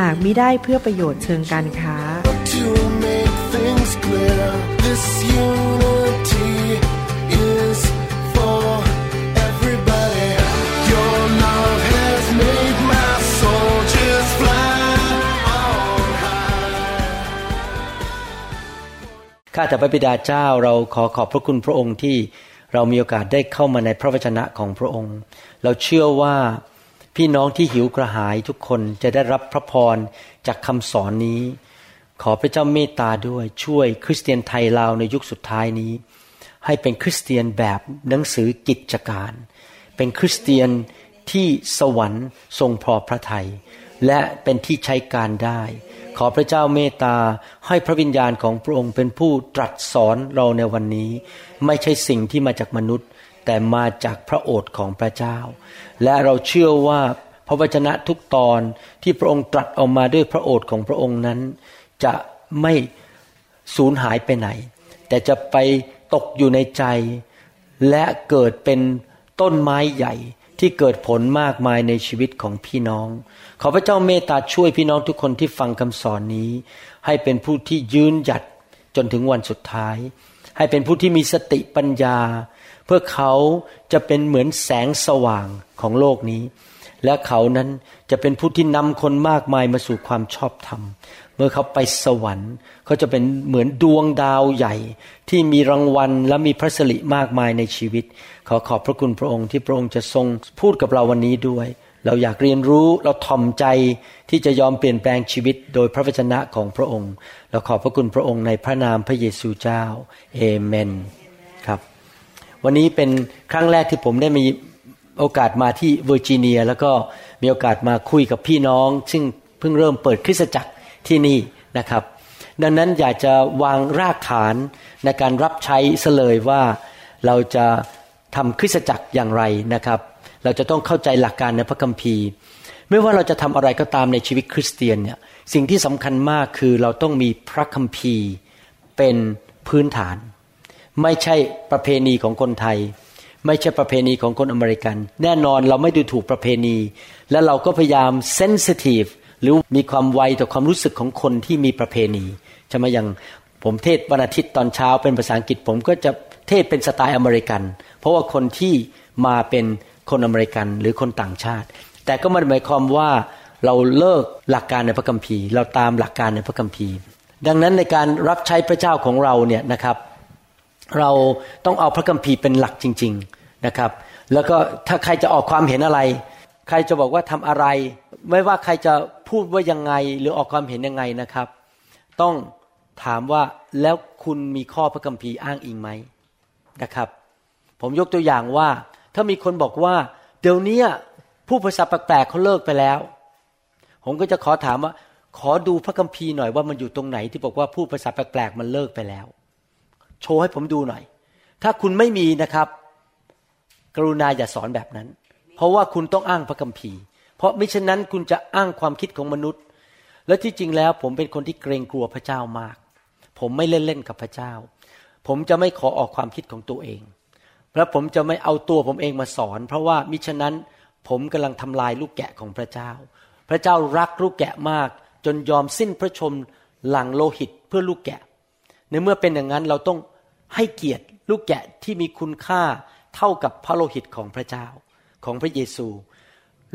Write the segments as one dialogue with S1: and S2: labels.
S1: หากมิได้เพื่อประโยชน์เชิงการค้า
S2: to make things clear. This unity is for everybody. Your love has made my soul just fly on high.
S3: ข้าแต่พระบิดาเจ้าเราขอขอบพระคุณพระองค์ที่เรามีโอกาสได้เข้ามาในพระวจนะของพระองค์ เราเชื่อว่า พี่น้องที่หิวกระหายทุกคนจะได้รับพระพรจากคำสอนนี้ ขอพระเจ้าเมตตาด้วยช่วยคริสเตียนไทยลาวในยุคสุดท้ายนี้ ให้เป็นคริสเตียนแบบหนังสือกิจการ เป็นคริสเตียนที่สวรรค์ทรงพอพระทยัยและเป็นที่ใช้การได้ ขอพระเจ้าเมตตาให้พระวิญญาณของพระองค์เป็นผู้ตรัสสอนเราในวันนี้ ไม่ใช่สิ่งที่มาจากมนุษย์ แต่มาจากพระโอษฐ์ของพระเจ้า และเราเชื่อว่าพระวจนะทุกตอนที่พระองค์ตรัสออกมาด้วยพระโอษฐ์ของพระองค์นั้น จะไม่สูญหายไปไหน แต่จะไปตกอยู่ในใจ และเกิดเป็นต้นไม้ใหญ่ที่เกิดผลมากมายในชีวิตของพี่น้อง ขอพระเจ้าเมตตาช่วยพี่น้องทุกคนที่ฟังคำสอนนี้ ให้เป็นผู้ที่ยืนหยัดจนถึงวันสุดท้าย ให้เป็นผู้ที่มีสติปัญญา เพื่อเขาจะเป็นเหมือนแสงสว่างของโลกนี้ และเขานั้นจะเป็นผู้ที่นำคนมากมายมาสู่ความชอบธรรม เมื่อเขาไปสวรรค์เขาจะเป็นเหมือนดวงดาวใหญ่ ที่มีรางวัลและมีพระสิริมากมายในชีวิต ขอขอบพระคุณพระองค์ที่พระองค์จะทรงพูดกับเราวันนี้ด้วยเราอยากเรียนรู้เราถ่อมใจที่จะยอมเปลี่ยนแปลงชีวิตโดยพระวจนะของพระองค์ เราขอบพระคุณพระองค์ในพระนามพระเยซูเจ้าเอเมน วันนี้เป็นครั้งแรกที่ผมได้มีโอกาสมาที่เวอร์จิเนีย แล้วก็มีโอกาสมาคุยกับพี่น้อง ซึ่งเพิ่งเริ่มเปิดคริสตจักรที่นี่นะครับ ดังนั้นอยากจะวางรากฐานในการรับใช้เสลยว่าเราจะทำคริสตจักรอย่างไรนะครับ เราจะต้องเข้าใจหลักการในพระคัมภีร์ ไม่ว่าเราจะทำอะไรก็ตามในชีวิตคริสเตียนเนี่ยสิ่งที่สำคัญมากคือเราต้องมีพระคัมภีร์เป็นพื้นฐาน ไม่ใช่ประเพณีของคนไทย ไม่ใช่ประเพณีของคนอเมริกัน แน่นอนเราไม่ดูถูกประเพณี และเราก็พยายามเซนซิทีฟหรือมีความไวต่อความรู้สึกของคนที่มีประเพณีใช่ไหมอย่างผมเทศวันอาทิตย์ตอนเช้าเป็นภาษาอังกฤษผมก็จะเทศเป็นสไตล์อเมริกัน เพราะว่าคนที่มาเป็นคนอเมริกันหรือคนต่างชาติ แต่ก็ม่ได้หมายความว่าเราเลิกหลักการในพระคัมภีร์ เราตามหลักการในพระคัมภีร์ ดังนั้นในการรับใช้พระเจ้าของเราเนี่ยนะครับ เราต้องเอาพระคัมภีร์เป็นหลักจริง ๆนะครับ แล้วก็ถ้าใครจะออกความเห็นอะไร ใครจะบอกว่าทำอะไร ไม่ว่าใครจะพูดว่ายังไงหรือออกความเห็นยังไงนะครับ ต้องถามว่าแล้วคุณมีข้อพระคัมภีร์อ้างอิงไหมนะครับ ผมยกตัวอย่างว่า ถ้ามีคนบอกว่า เดี๋ยวนี้ผู้ภาษาแปลกๆเขาเลิกไปแล้ว ผมก็จะขอถามว่า ขอดูพระคัมภีร์หน่อยว่ามันอยู่ตรงไหนที่บอกว่าผู้ภาษาแปลกๆมันเลิกไปแล้ว โชว์ให้ผมดูหน่อย ถ้าคุณไม่มีนะครับ กรุณาอย่าสอนแบบนั้น เพราะว่าคุณต้องอ้างพระคัมภีร์ เพราะมิฉะนั้นคุณจะอ้างความคิดของมนุษย์ และที่จริงแล้วผมเป็นคนที่เกรงกลัวพระเจ้ามาก ผมไม่เล่นเล่นกับพระเจ้า ผมจะไม่ขอออกความคิดของตัวเองและผมจะไม่เอาตัวผมเองมาสอน เพราะว่ามิฉะนั้นผมกำลังทำลายลูกแกะของพระเจ้า พระเจ้ารักลูกแกะมาก จนยอมสิ้นพระชนม์หลังโลหิตเพื่อลูกแกะ ในเมื่อเป็นอย่างนั้นเราต้อง ให้เกียรติลูกแกะที่มีคุณค่าเท่ากับพระโลหิตของพระเจ้าของพระเยซู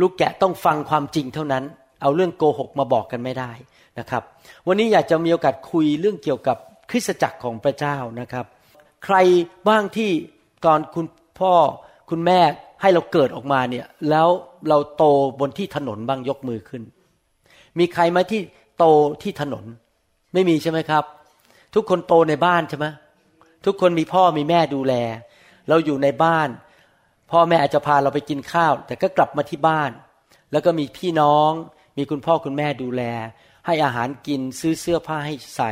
S3: ลูกแกะต้องฟังความจริงเท่านั้น เอาเรื่องโกหกมาบอกกันไม่ได้นะครับ วันนี้อยากจะมีโอกาสคุยเรื่องเกี่ยวกับคริสตจักรของพระเจ้านะครับ ใครบ้างที่ก่อนคุณพ่อคุณแม่ให้เราเกิดออกมาเนี่ยแล้วเราโตบนที่ถนนบ้างยกมือขึ้น มีใครไหมที่โตที่ถนน ไม่มีใช่ไหมครับ ทุกคนโตในบ้านใช่ไหม ทุกคนมีพ่อมีแม่ดูแล เราอยู่ในบ้าน พ่อแม่อาจจะพาเราไปกินข้าว แต่ก็กลับมาที่บ้าน แล้วก็มีพี่น้อง มีคุณพ่อคุณแม่ดูแล ให้อาหารกินซื้อเสื้อผ้าให้ใส่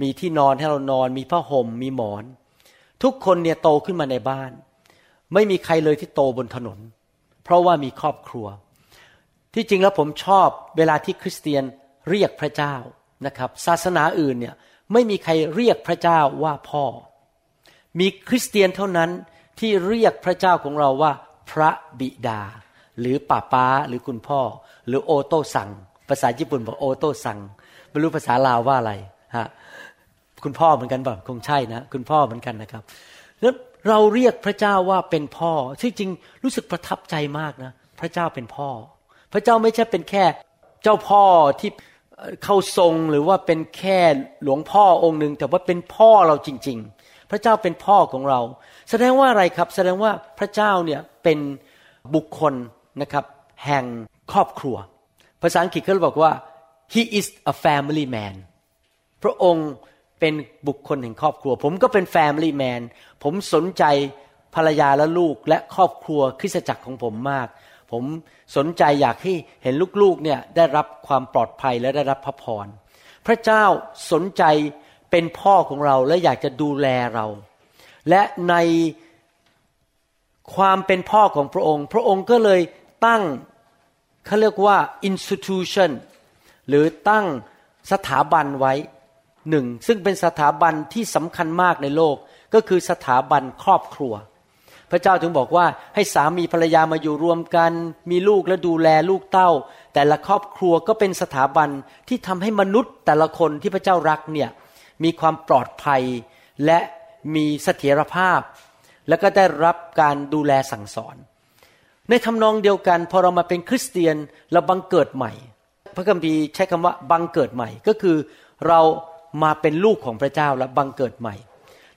S3: มีที่นอนให้เรานอน มีผ้าห่มมีหมอน ทุกคนเนี่ยโตขึ้นมาในบ้าน ไม่มีใครเลยที่โตบนถนน เพราะว่ามีครอบครัว ที่จริงแล้วผมชอบเวลาที่คริสเตียนเรียกพระเจ้านะครับ ศาสนาอื่นเนี่ยไม่มีใครเรียกพระเจ้าว่าพ่อ มีคริสเตียนเท่านั้นที่เรียกพระเจ้าของเราว่า พระบิดา หรือป้าป้าหรือคุณพ่อ หรือโอโตสัง ภาษาญี่ปุ่นบอกโอโตสังไม่รู้ภาษาลาวว่าอะไรฮะคุณพ่อเหมือนกันเปล่าคงใช่นะ คุณพ่อเหมือนกันนะครับแล้วเราเรียกพระเจ้าว่าเป็นพ่อที่จริงรู้สึกประทับใจมากนะ พระเจ้าเป็นพ่อ พระเจ้าไม่ใช่เป็นแค่เจ้าพ่อที่เข้าทรงหรือว่าเป็นแค่หลวงพ่อองค์หนึ่งแต่ว่าเป็นพ่อเราจริง ๆ พระเจ้าเป็นพ่อของเรา แสดงว่าอะไรครับ แสดงว่าพระเจ้าเนี่ยเป็นบุคคลนะครับแห่งครอบครัว ภาษาอังกฤษเขาบอกว่า he is a family man พระองค์เป็นบุคคลแห่งครอบครัว ผมก็เป็น family man ผมสนใจภรรยาและลูกและครอบครัวคริสตจักรของผมมาก ผมสนใจอยากให้เห็นลูกๆเนี่ยได้รับความปลอดภัยและได้รับพระพร พระเจ้าสนใจ เป็นพ่อของเราและอยากจะดูแลเรา และในความเป็นพ่อของพระองค์ พระองค์ก็เลยตั้งเขาเรียกว่า institution หรือตั้งสถาบันไว้หนึ่งซึ่งเป็นสถาบันที่สำคัญมากในโลกก็คือสถาบันครอบครัว พระเจ้าถึงบอกว่าให้สามีภรรยามาอยู่รวมกัน มีลูกและดูแลลูกเต้า แต่ละครอบครัวก็เป็นสถาบันที่ทำให้มนุษย์แต่ละคนที่พระเจ้ารักเนี่ย มีความปลอดภัยและมีเสถียรภาพ แล้วก็ได้รับการดูแลสั่งสอน ในทำนองเดียวกันพอเรามาเป็นคริสเตียนเราบังเกิดใหม่ พระคัมภีร์ใช้คำว่าบังเกิดใหม่ก็คือเรามาเป็นลูกของพระเจ้าและบังเกิดใหม่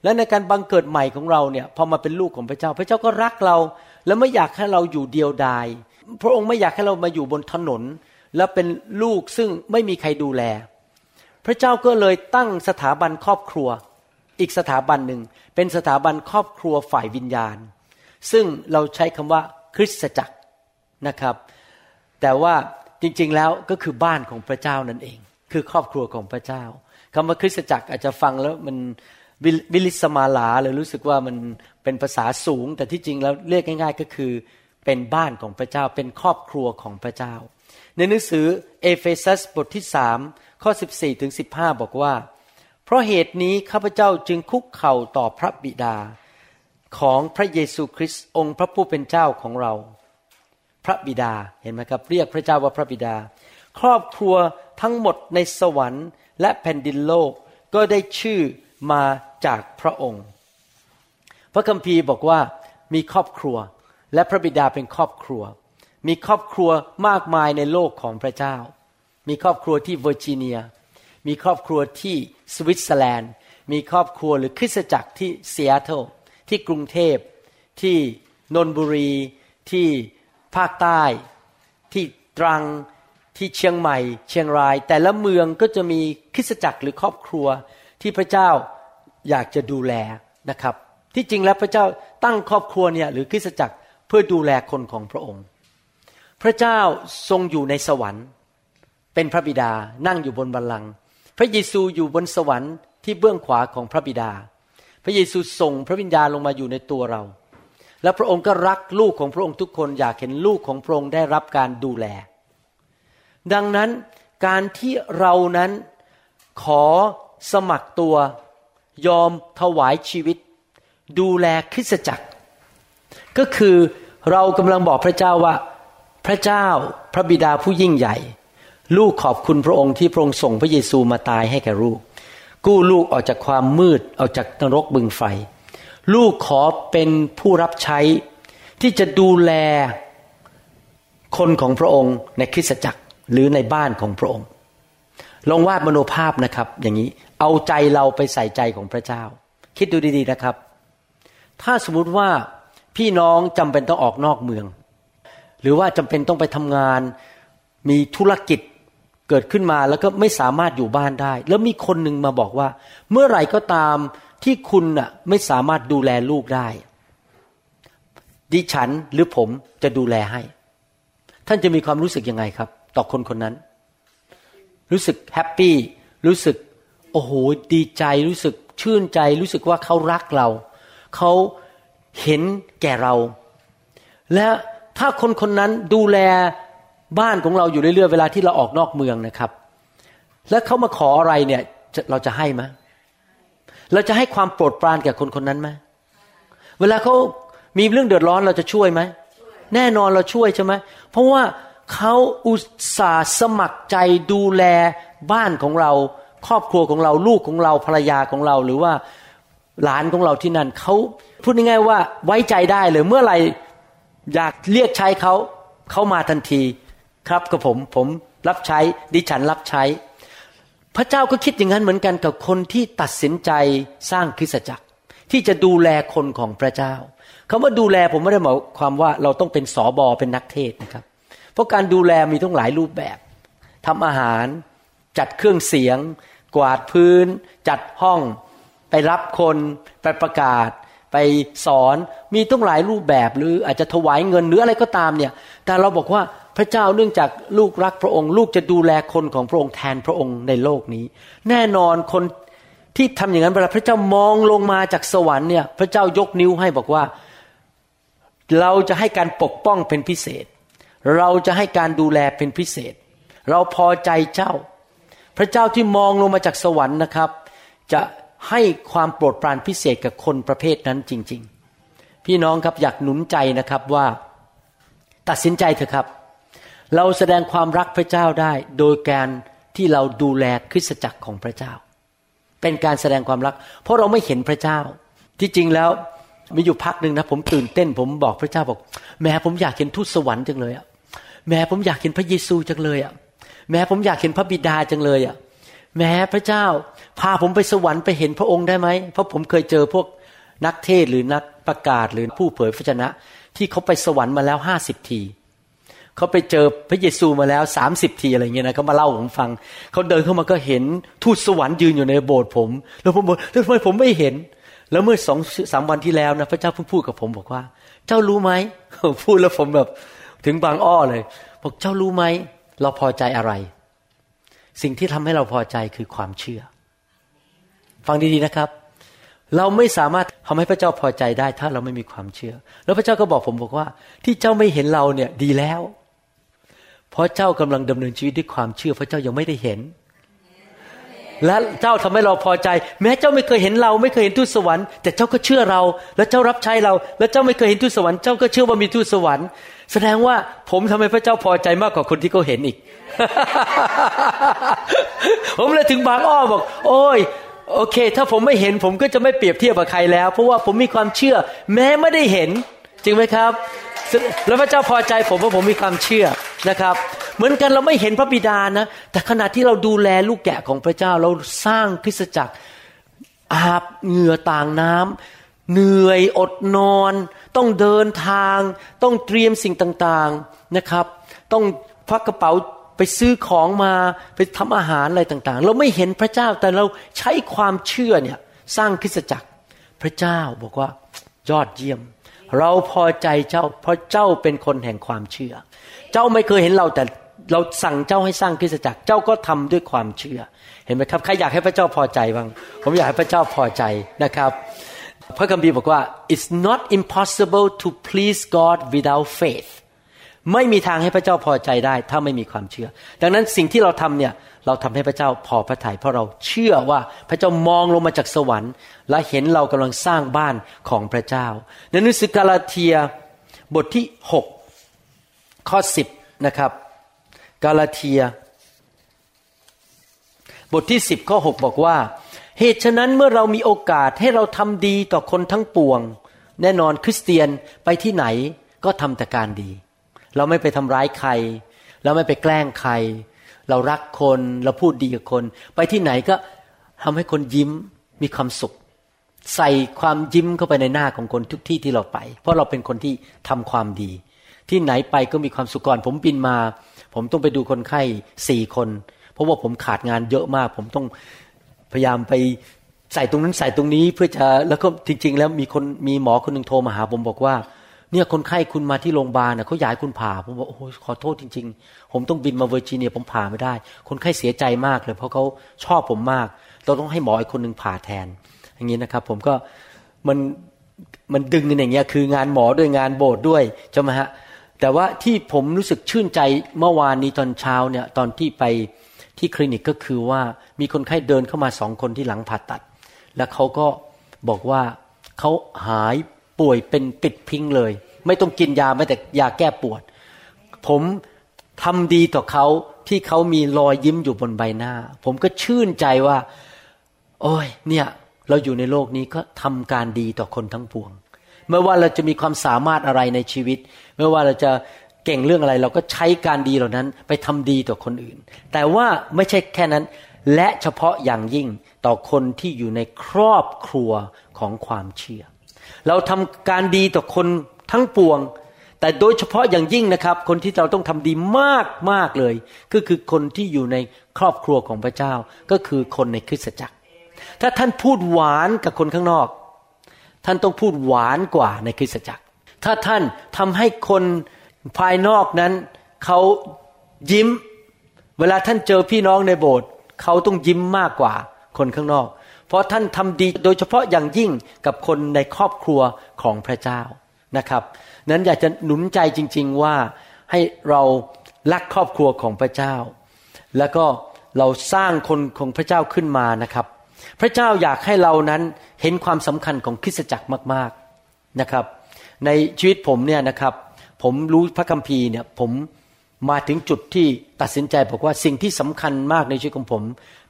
S3: และในการบังเกิดใหม่ของเราเนี่ยพอมาเป็นลูกของพระเจ้า พระเจ้าก็รักเรา และไม่อยากให้เราอยู่เดียวดายพระองค์ไม่อยากให้เรามาอยู่บนถนน และเป็นลูกซึ่งไม่มีใครดูแล พระเจ้าก็เลยตั้งสถาบันครอบครัว อีกสถาบันหนึ่งเป็นสถาบันครอบครัวฝ่ายวิญญาณ ซึ่งเราใช้คำว่าคริสตจักรนะครับ แต่ว่าจริงๆแล้วก็คือบ้านของพระเจ้านั่นเอง คือครอบครัวของพระเจ้าคำว่าคริสตจักรอาจจะฟังแล้วมันวิลิศมาหราหรือรู้สึกว่ามันเป็นภาษาสูง แต่ที่จริงแล้วเรียกง่าย ๆ ก็คือเป็นบ้านของพระเจ้าเป็นครอบครัวของพระเจ้า ในหนังสือเอเฟซัสบทที่สาม ข้อ 14ถึง15 บอกว่า เพราะเหตุนี้ข้าพเจ้าจึงคุกเข่าต่อพระบิดา ของพระเยซูคริสต์องค์พระผู้เป็นเจ้าของเรา พระบิดาเห็นไหมครับ เรียกพระเจ้าว่าพระบิดา ครอบครัวทั้งหมดในสวรรค์ และแผ่นดินโลกก็ได้ชื่อมาจากพระองค์ พระคัมภีร์บอกว่ามีครอบครัวและพระบิดาเป็นครอบครัว มีครอบครัวมากมายในโลกของพระเจ้า มีครอบครัวที่เวอร์จิเนีย มีครอบครัวที่สวิตเซอร์แลนด์ มีครอบครัวหรือคริสตจักรที่เซียโตรที่กรุงเทพที่นนบุรีที่ภาคใต้ ที่ตรังที่เชียงใหม่ เชียงราย แต่ละเมืองก็จะมีคริสตจักรหรือครอบครัวที่พระเจ้าอยากจะดูแลนะครับ ที่จริงแล้วพระเจ้าตั้งครอบครัวเนี่ยหรือคริสตจักรเพื่อดูแลคนของพระองค์ พระเจ้าทรงอยู่ในสวรรค์ เป็นพระบิดานั่งอยู่บนบัลลังก์พระเยซูอยู่บนสวรรค์ที่เบื้องขวาของพระบิดา พระเยซูส่งพระวิญญาณลงมาอยู่ในตัวเรา และพระองค์ก็รักลูกของพระองค์ทุกคนอยากเห็นลูกของพระองค์ได้รับการดูแล ดังนั้นการที่เรานั้นขอสมัครตัวยอมถวายชีวิต ดูแลคริสตจักร ก็คือเรากำลังบอกพระเจ้าว่า พระเจ้าพระบิดาผู้ยิ่งใหญ่ ลูกขอบคุณพระองค์ที่พระองค์ส่งพระเยซูมาตายให้แก่ลูก กู้ลูกออกจากความมืดออกจากนรกบึงไฟ ลูกขอเป็นผู้รับใช้ที่จะดูแลคนของพระองค์ในคริสตจักรหรือในบ้านของพระองค์ ลองวาดมโนภาพนะครับ อย่างนี้เอาใจเราไปใส่ใจของพระเจ้า คิดดูดีๆนะครับ ถ้าสมมุติว่าพี่น้องจำเป็นต้องออกนอกเมือง หรือว่าจำเป็นต้องไปทำงานมีธุรกิจ เกิดขึ้นมาแล้วก็ไม่สามารถอยู่บ้านได้ แล้วมีคนหนึ่งมาบอกว่า เมื่อไหร่ก็ตามที่คุณน่ะไม่สามารถดูแลลูกได้ ดิฉันหรือผมจะดูแลให้ ท่านจะมีความรู้สึกยังไงครับ ต่อคนคนนั้น รู้สึกแฮปปี้รู้สึกโอ้โหดีใจรู้สึกชื่นใจ รู้สึกว่าเขารักเรา เขาเห็นแก่เรา และถ้าคนคนนั้นดูแล บ้านของเราอยู่เรื่อยๆเวลาที่เราออกนอกเมืองนะครับ แล้วเขามาขออะไรเนี่ยเราจะให้ไหมเราจะให้ความโปรดปรานแก่คนคนนั้นไหมเวลาเขามีเรื่องเดือดร้อนเราจะช่วยไหมแน่นอนเราช่วยใช่ไหมเพราะว่าเขาอุตส่าห์สมัครใจดูแลบ้านของเรา ครอบครัวของเราลูกของเราภรรยาของเราหรือว่าหลานของเราที่นั่นเขาพูดง่ายๆว่าไว้ใจได้เลยเมื่อไหร่อยากเรียกใช้เขาเขามาทันที ครับกับผมผมรับใช้ดิฉันรับใช้ พระเจ้าก็คิดอย่างนั้นเหมือนกันกับคนที่ตัดสินใจสร้างคริสตจักร ที่จะดูแลคนของพระเจ้าคำว่าดูแลผมไม่ได้หมายความว่าเราต้องเป็นสอบอเป็นนักเทศนะครับ เพราะการดูแลมีต้องหลายรูปแบบทำอาหารจัดเครื่องเสียง กวาดพื้น จัดห้อง ไปรับคนไปประกาศ ไปสอนมีต้องหลายรูปแบบหรืออาจจะถวายเงินหรืออะไรก็ตามเนี่ยแต่เราบอกว่า พระเจ้าเนื่องจากลูกรักพระองค์ ลูกจะดูแลคนของพระองค์แทนพระองค์ในโลกนี้ แน่นอนคนที่ทำอย่างนั้นเวลาพระเจ้ามองลงมาจากสวรรค์เนี่ย พระเจ้ายกนิ้วให้บอกว่า เราจะให้การปกป้องเป็นพิเศษ เราจะให้การดูแลเป็นพิเศษ เราพอใจเจ้า พระเจ้าที่มองลงมาจากสวรรค์นะครับ จะให้ความโปรดปรานพิเศษกับคนประเภทนั้นจริง ๆ พี่น้องครับอยากหนุนใจนะครับว่า ตัดสินใจเถอะครับ เราแสดงความรักพระเจ้าได้โดยการที่เราดูแลคริสตจักรของพระเจ้า เป็นการแสดงความรัก เพราะเราไม่เห็นพระเจ้า ที่จริงแล้วมีอยู่พักหนึ่งนะผมตื่นเต้น ผมบอกพระเจ้าบอกแม้ผมอยากเห็นทูตสวรรค์จังเลยอะแม้ผมอยากเห็นพระเยซูจังเลยอะแม้ผมอยากเห็นพระบิดาจังเลยอะแม้พระเจ้า พาผมไปสวรรค์ไปเห็นพระองค์ได้ไหมเพราะผมเคยเจอพวกนักเทศหรือนักประกาศหรือผู้เผยพระชนะ ที่เขาไปสวรรค์มาแล้วห้าสิบที เขาไปเจอพระเยซูมาแล้วสามสิบทีอะไรเงี้ยนะเขามาเล่าผมฟังเขาเดินเข้ามาก็เห็นทูตสวรรค์ยืนอยู่ในโบสถ์ผม แล้วผมบอกทำไมผมไม่เห็น แล้วเมื่อสองสามวันที่แล้วนะพระเจ้าเพิ่งพูดกับผมบอกว่า เจ้ารู้ไหมพูดแล้วผมแบบถึงบางอ้อเลยบอกเจ้ารู้ไหมเราพอใจอะไร สิ่งที่ทำให้เราพอใจคือความเชื่อ ฟังดีๆนะครับ เราไม่สามารถทำให้พระเจ้าพอใจได้ ถ้าเราไม่มีความเชื่อ แล้วพระเจ้าก็บอกผมบอกว่า ที่เจ้าไม่เห็นเราเนี่ยดีแล้ว เพราะเจ้ากำลังดำเนินชีวิตด้วยความเชื่อพระเจ้ายังไม่ได้เห็น และเจ้าทำให้เราพอใจ แม้เจ้าไม่เคยเห็นเรา ไม่เคยเห็นทูตสวรรค์แต่เจ้าก็เชื่อเรา และเจ้ารับใช้เรา และเจ้าไม่เคยเห็นทูตสวรรค์เจ้าก็เชื่อว่ามีทูตสวรรค์ แสดงว่าผมทำให้พระเจ้าพอใจมากกว่าคนที่เขาเห็นอีก ผมเลยถึงบางอ้อบอก โอ้ยโอเค ถ้าผมไม่เห็นผมก็จะไม่เปรียบเทียบกับใครแล้ว เพราะว่าผมมีความเชื่อ แม้ไม่ได้เห็น จริงไหมครับ แล้วพระเจ้าพอใจผมเพราะผมมีความเชื่อนะครับ เหมือนกันเราไม่เห็นพระบิดานะ แต่ขณะที่เราดูแลลูกแกะของพระเจ้าเราสร้างคริสตจักรอาบเหงื่อต่างน้ำเหนื่อยอดนอน ต้องเดินทาง ต้องเตรียมสิ่งต่างๆนะครับ ต้องพักกระเป๋าไปซื้อของมาไปทำอาหารอะไรต่างๆ เราไม่เห็นพระเจ้าแต่เราใช้ความเชื่อเนี่ยสร้างคริสตจักรพระเจ้าบอกว่ายอดเยี่ยม เราพอใจเจ้า เพราะเจ้าเป็นคนแห่งความเชื่อ เจ้าไม่เคยเห็นเราแต่เราสั่งเจ้าให้สร้างคริสตจักร เจ้าก็ทำด้วยความเชื่อ เห็นไหมครับ ใครอยากให้พระเจ้าพอใจบ้าง ผมอยากให้พระเจ้าพอใจนะครับ พระคัมภีร์บอกว่า it's not impossible to please God without faith ไม่มีทางให้พระเจ้าพอใจได้ ถ้าไม่มีความเชื่อ ดังนั้นสิ่งที่เราทำเนี่ย เราทำให้พระเจ้าพอพระทยัยเพราะเราเชื่อว่าพระเจ้ามองลงมาจากสวรรค์ และเห็นเรากำลังสร้างบ้านของพระเจ้า ในหนังสือกาลาเทียบทที่ 6 ข้อ 10 นะครับ กาลาเทีย บทที่สิบข้อหบอกว่า เหตุฉะนั้นเมื่อเรามีโอกาสให้เราทำดีต่อคนทั้งปวง แน่นอนคริสเตียนไปที่ไหนก็ทำแต่การดี เราไม่ไปทำร้ายใคร เราไม่ไปแกล้งใคร เรารักคน เราพูดดีกับคน ไปที่ไหนก็ทำให้คนยิ้มมีความสุข ใส่ความยิ้มเข้าไปในหน้าของคนทุกที่ที่เราไป เพราะเราเป็นคนที่ทำความดี ที่ไหนไปก็มีความสุขก่อน ผมบินมา ผมต้องไปดูคนไข้สี่คน เพราะว่าผมขาดงานเยอะมาก ผมต้องพยายามไปใส่ตรงนั้นใส่ตรงนี้เพื่อจะแล้วก็จริง ๆ แล้วมีคนมีหมอคนหนึ่งโทรมาหาผมบอกว่า เนี่ยคนไข้คุณมาที่โรงพยาบาลน่ะเขาอยากคุณผ่า ผมบอกโอ้โหขอโทษจริง ๆ ผมต้องบินมาเวอร์จิเนียผมผ่าไม่ได้ คนไข้เสียใจมากเลย เพราะเขาชอบผมมาก เราต้องให้หมออีกคนหนึ่งผ่าแทน อย่างนี้นะครับ ผมก็มันมันดึงกันอย่างเงี้ยคืองานหมอด้วยงานโบสถ์ด้วยใช่ไหมฮะแต่ว่าที่ผมรู้สึกชื่นใจเมื่อวานนี้ตอนเช้าเนี่ยตอนที่ไปที่คลินิกก็คือว่ามีคนไข้เดินเข้ามาสองคนที่หลังผ่าตัด แล้วเขาก็บอกว่าเขาหาย ป่วยเป็นปิดพิงเลย ไม่ต้องกินยาแม้แต่ยาแก้ปวด ผมทำดีต่อเขาที่เขามีรอยยิ้มอยู่บนใบหน้า ผมก็ชื่นใจว่า โอ้ย เนี่ย เราอยู่ในโลกนี้ก็ทำการดีต่อคนทั้งปวงไม่ว่าเราจะมีความสามารถอะไรในชีวิต ไม่ว่าเราจะเก่งเรื่องอะไร เราก็ใช้การดีเหล่านั้น ไปทำดีต่อคนอื่น แต่ว่าไม่ใช่แค่นั้น และเฉพาะอย่างยิ่งต่อคนที่อยู่ในครอบครัวของความเชื่อ เราทำการดีต่อคนทั้งปวง แต่โดยเฉพาะอย่างยิ่งนะครับ คนที่เราต้องทำดีมากมากเลย ก็คือคนที่อยู่ในครอบครัวของพระเจ้าก็คือคนในคริสตจักร ถ้าท่านพูดหวานกับคนข้างนอก ท่านต้องพูดหวานกว่าในคริสตจักร ถ้าท่านทำให้คนภายนอกนั้นเขายิ้ม เวลาท่านเจอพี่น้องในโบสถ์เขาต้องยิ้มมากกว่าคนข้างนอก เพราะท่านทำดีโดยเฉพาะอย่างยิ่งกับคนในครอบครัวของพระเจ้านะครับ นั้นอยากจะหนุนใจจริง ๆว่าให้เรารักครอบครัวของพระเจ้า แล้วก็เราสร้างคนของพระเจ้าขึ้นมานะครับ พระเจ้าอยากให้เรานั้นเห็นความสำคัญของคริสตจักรมาก ๆนะครับ ในชีวิตผมเนี่ยนะครับ ผมรู้พระคัมภีร์เนี่ยผมมาถึงจุดที่ตัดสินใจบอกว่าสิ่งที่สำคัญมากในชีวิตของผม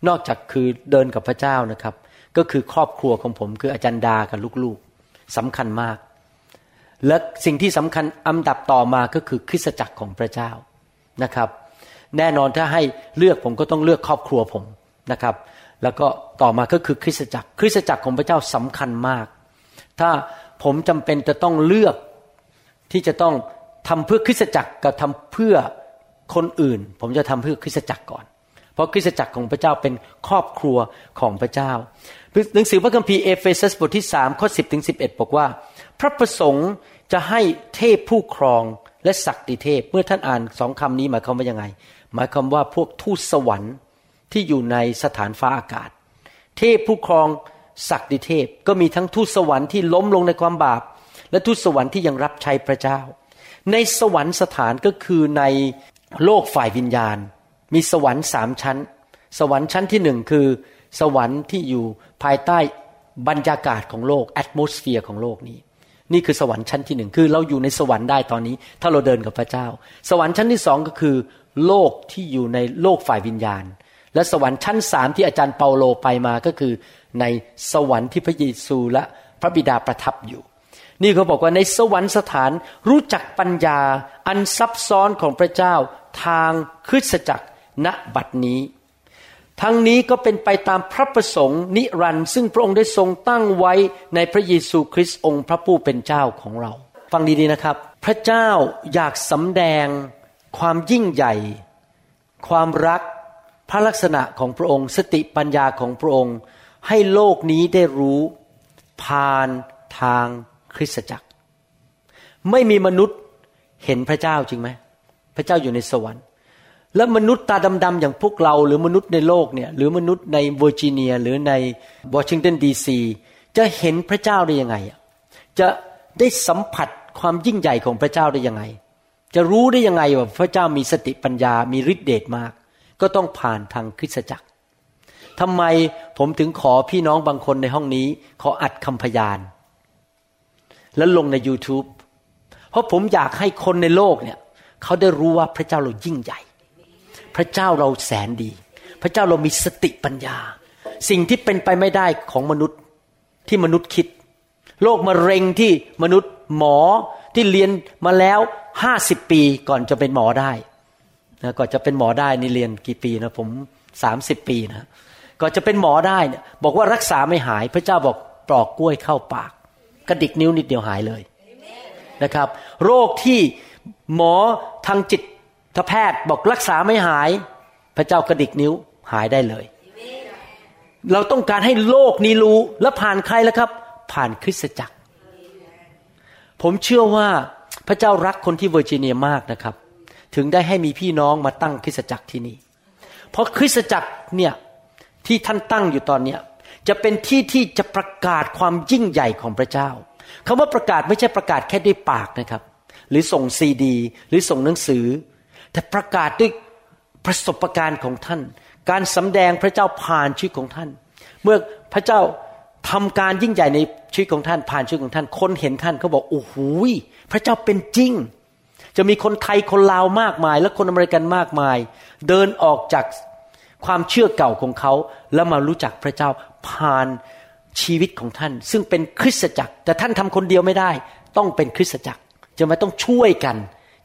S3: นอกจากคือเดินกับพระเจ้านะครับ ก็คือครอบครัวของผม คืออาจารย์ดากับลูกๆสำคัญมาก และสิ่งที่สำคัญอันดับต่อมาก็คือคริสตจักรของพระเจ้านะครับ แน่นอนถ้าให้เลือกผมก็ต้องเลือกครอบครัวผมนะครับ แล้วก็ต่อมาก็คือคริสตจักร คริสตจักรของพระเจ้าสำคัญมาก ถ้าผมจำเป็นจะต้องเลือกที่จะต้องทำเพื่อคริสตจักรกับทำเพื่อคนอื่น ผมจะทำเพื่อคริสตจักรก่อน ราะคริสตจักรของพระเจ้าเป็นครอบครัวของพระเจ้า หนังสือพระคัมภีร์เอเฟซัสบทที่3ข้อ10ถึง11บอกว่า พระประสงค์จะให้เทพผู้ครองและศักดิเทพ เมื่อท่านอ่านสองคำนี้หมายความว่ายังไง หมายความว่าพวกทูตสวรรค์ที่อยู่ในสถานฟ้าอากาศ เทพผู้ครองศักดิเทพก็มีทั้งทูตสวรรค์ที่ล้มลงในความบาป และทูตสวรรค์ที่ยังรับใช้พระเจ้า ในสวรรค์สถานก็คือในโลกฝ่ายวิญญาณ มีสวรรค์สามชั้น สวรรค์ชั้นที่หนึ่งคือ สวรรค์ที่อยู่ภายใต้บรรยากาศของโลก atmosphere ของโลกนี้ นี่คือสวรรค์ชั้นที่หนึ่งคือเราอยู่ในสวรรค์ได้ตอนนี้ ถ้าเราเดินกับพระเจ้า สวรรค์ชั้นที่สองก็คือ โลกที่อยู่ในโลกฝ่ายวิญญาณ และสวรรค์ชั้นสามที่อาจารย์เปาโลไปมาก็คือ ในสวรรค์ที่พระเยซูและพระบิดาประทับอยู่ นี่เขาบอกว่าในสวรรค์สถานรู้จักปัญญา อันซับซ้อนของพระเจ้าทางคริสตจักร ณบัดนี้ ทั้งนี้ก็เป็นไปตามพระประสงค์นิรันดร์ซึ่งพระองค์ได้ทรงตั้งไว้ในพระเยซูคริสต์องค์พระผู้เป็นเจ้าของเรา ฟังดีๆนะครับ พระเจ้าอยากสำแดง ความยิ่งใหญ่ ความรักพระลักษณะของพระองค์ สติปัญญาของพระองค์ ให้โลกนี้ได้รู้ผ่านทางคริสตจักร ไม่มีมนุษย์เห็นพระเจ้าจริงไหม พระเจ้าอยู่ในสวรรค์ แล้วมนุษย์ตาดำๆอย่างพวกเรา หรือมนุษย์ในโลกเนี่ยหรือมนุษย์ในเวอร์จิเนีย หรือในวอชิงตันดีซีจะเห็นพระเจ้าได้ยังไงจะได้สัมผัสความยิ่งใหญ่ของพระเจ้าได้ยังไง จะรู้ได้ยังไงว่าพระเจ้ามีสติปัญญามีฤทธิเดชมาก ก็ต้องผ่านทางคริสตจักรทำไมผมถึงขอพี่น้องบางคนในห้องนี้ ขออัดคำพยาน แล้วลงใน YouTube เพราะผมอยากให้คนในโลกเนี่ยเขาได้รู้ว่าพระเจ้าเรายิ่งใหญ่ ระเจ้าเราแสนดี พระเจ้าเรามีสติปัญญา สิ่งที่เป็นไปไม่ได้ของมนุษย์ที่มนุษย์คิด โรคมะเร็งที่มนุษย์หมอที่เรียนมาแล้วห้าสิบปีก่อนจะเป็นหมอได้นะก่อนจะเป็นหมอได้นี่เรียนกี่ปีนะผมสามสิบปีนะก่อนจะเป็นหมอได้เนี่ยบอกว่ารักษาไม่หายพระเจ้าบอกปลอกกล้วยเข้าปาก กระดิกนิ้วนิดเดียวหายเลยนะครับ โรคที่หมอทางจิต แพทย์บอกรักษาไม่หาย พระเจ้ากระดิกนิ้วหายได้เลย เราต้องการให้โลกนี้รู้และผ่านใครแล้วครับ ผ่านคริสตจักร ผมเชื่อว่าพระเจ้ารักคนที่เวอร์จิเนียมากนะครับ ถึงได้ให้มีพี่น้องมาตั้งคริสตจักรที่นี่ เพราะคริสตจักรเนี่ยที่ท่านตั้งอยู่ตอนเนี้ยจะเป็นที่ที่จะประกาศความยิ่งใหญ่ของพระเจ้าคำว่าประกาศไม่ใช่ประกาศแค่ด้วยปากนะครับ หรือส่งซีดี หรือส่งหนังสือ แต่ประกาศด้วยประสบการณ์ของท่าน การสำแดงพระเจ้าผ่านชีวิตของท่าน เมื่อพระเจ้าทำการยิ่งใหญ่ในชีวิตของท่านผ่านชีวิตของท่าน คนเห็นท่านเขาบอกโอ้โหพระเจ้าเป็นจริง จะมีคนไทยคนลาวมากมาย และคนอเมริกันมากมาย เดินออกจากความเชื่อเก่าของเขา แล้วมารู้จักพระเจ้าผ่านชีวิตของท่าน ซึ่งเป็นคริสตจักร แต่ท่านทำคนเดียวไม่ได้ ต้องเป็นคริสตจักรจะมาต้องช่วยกัน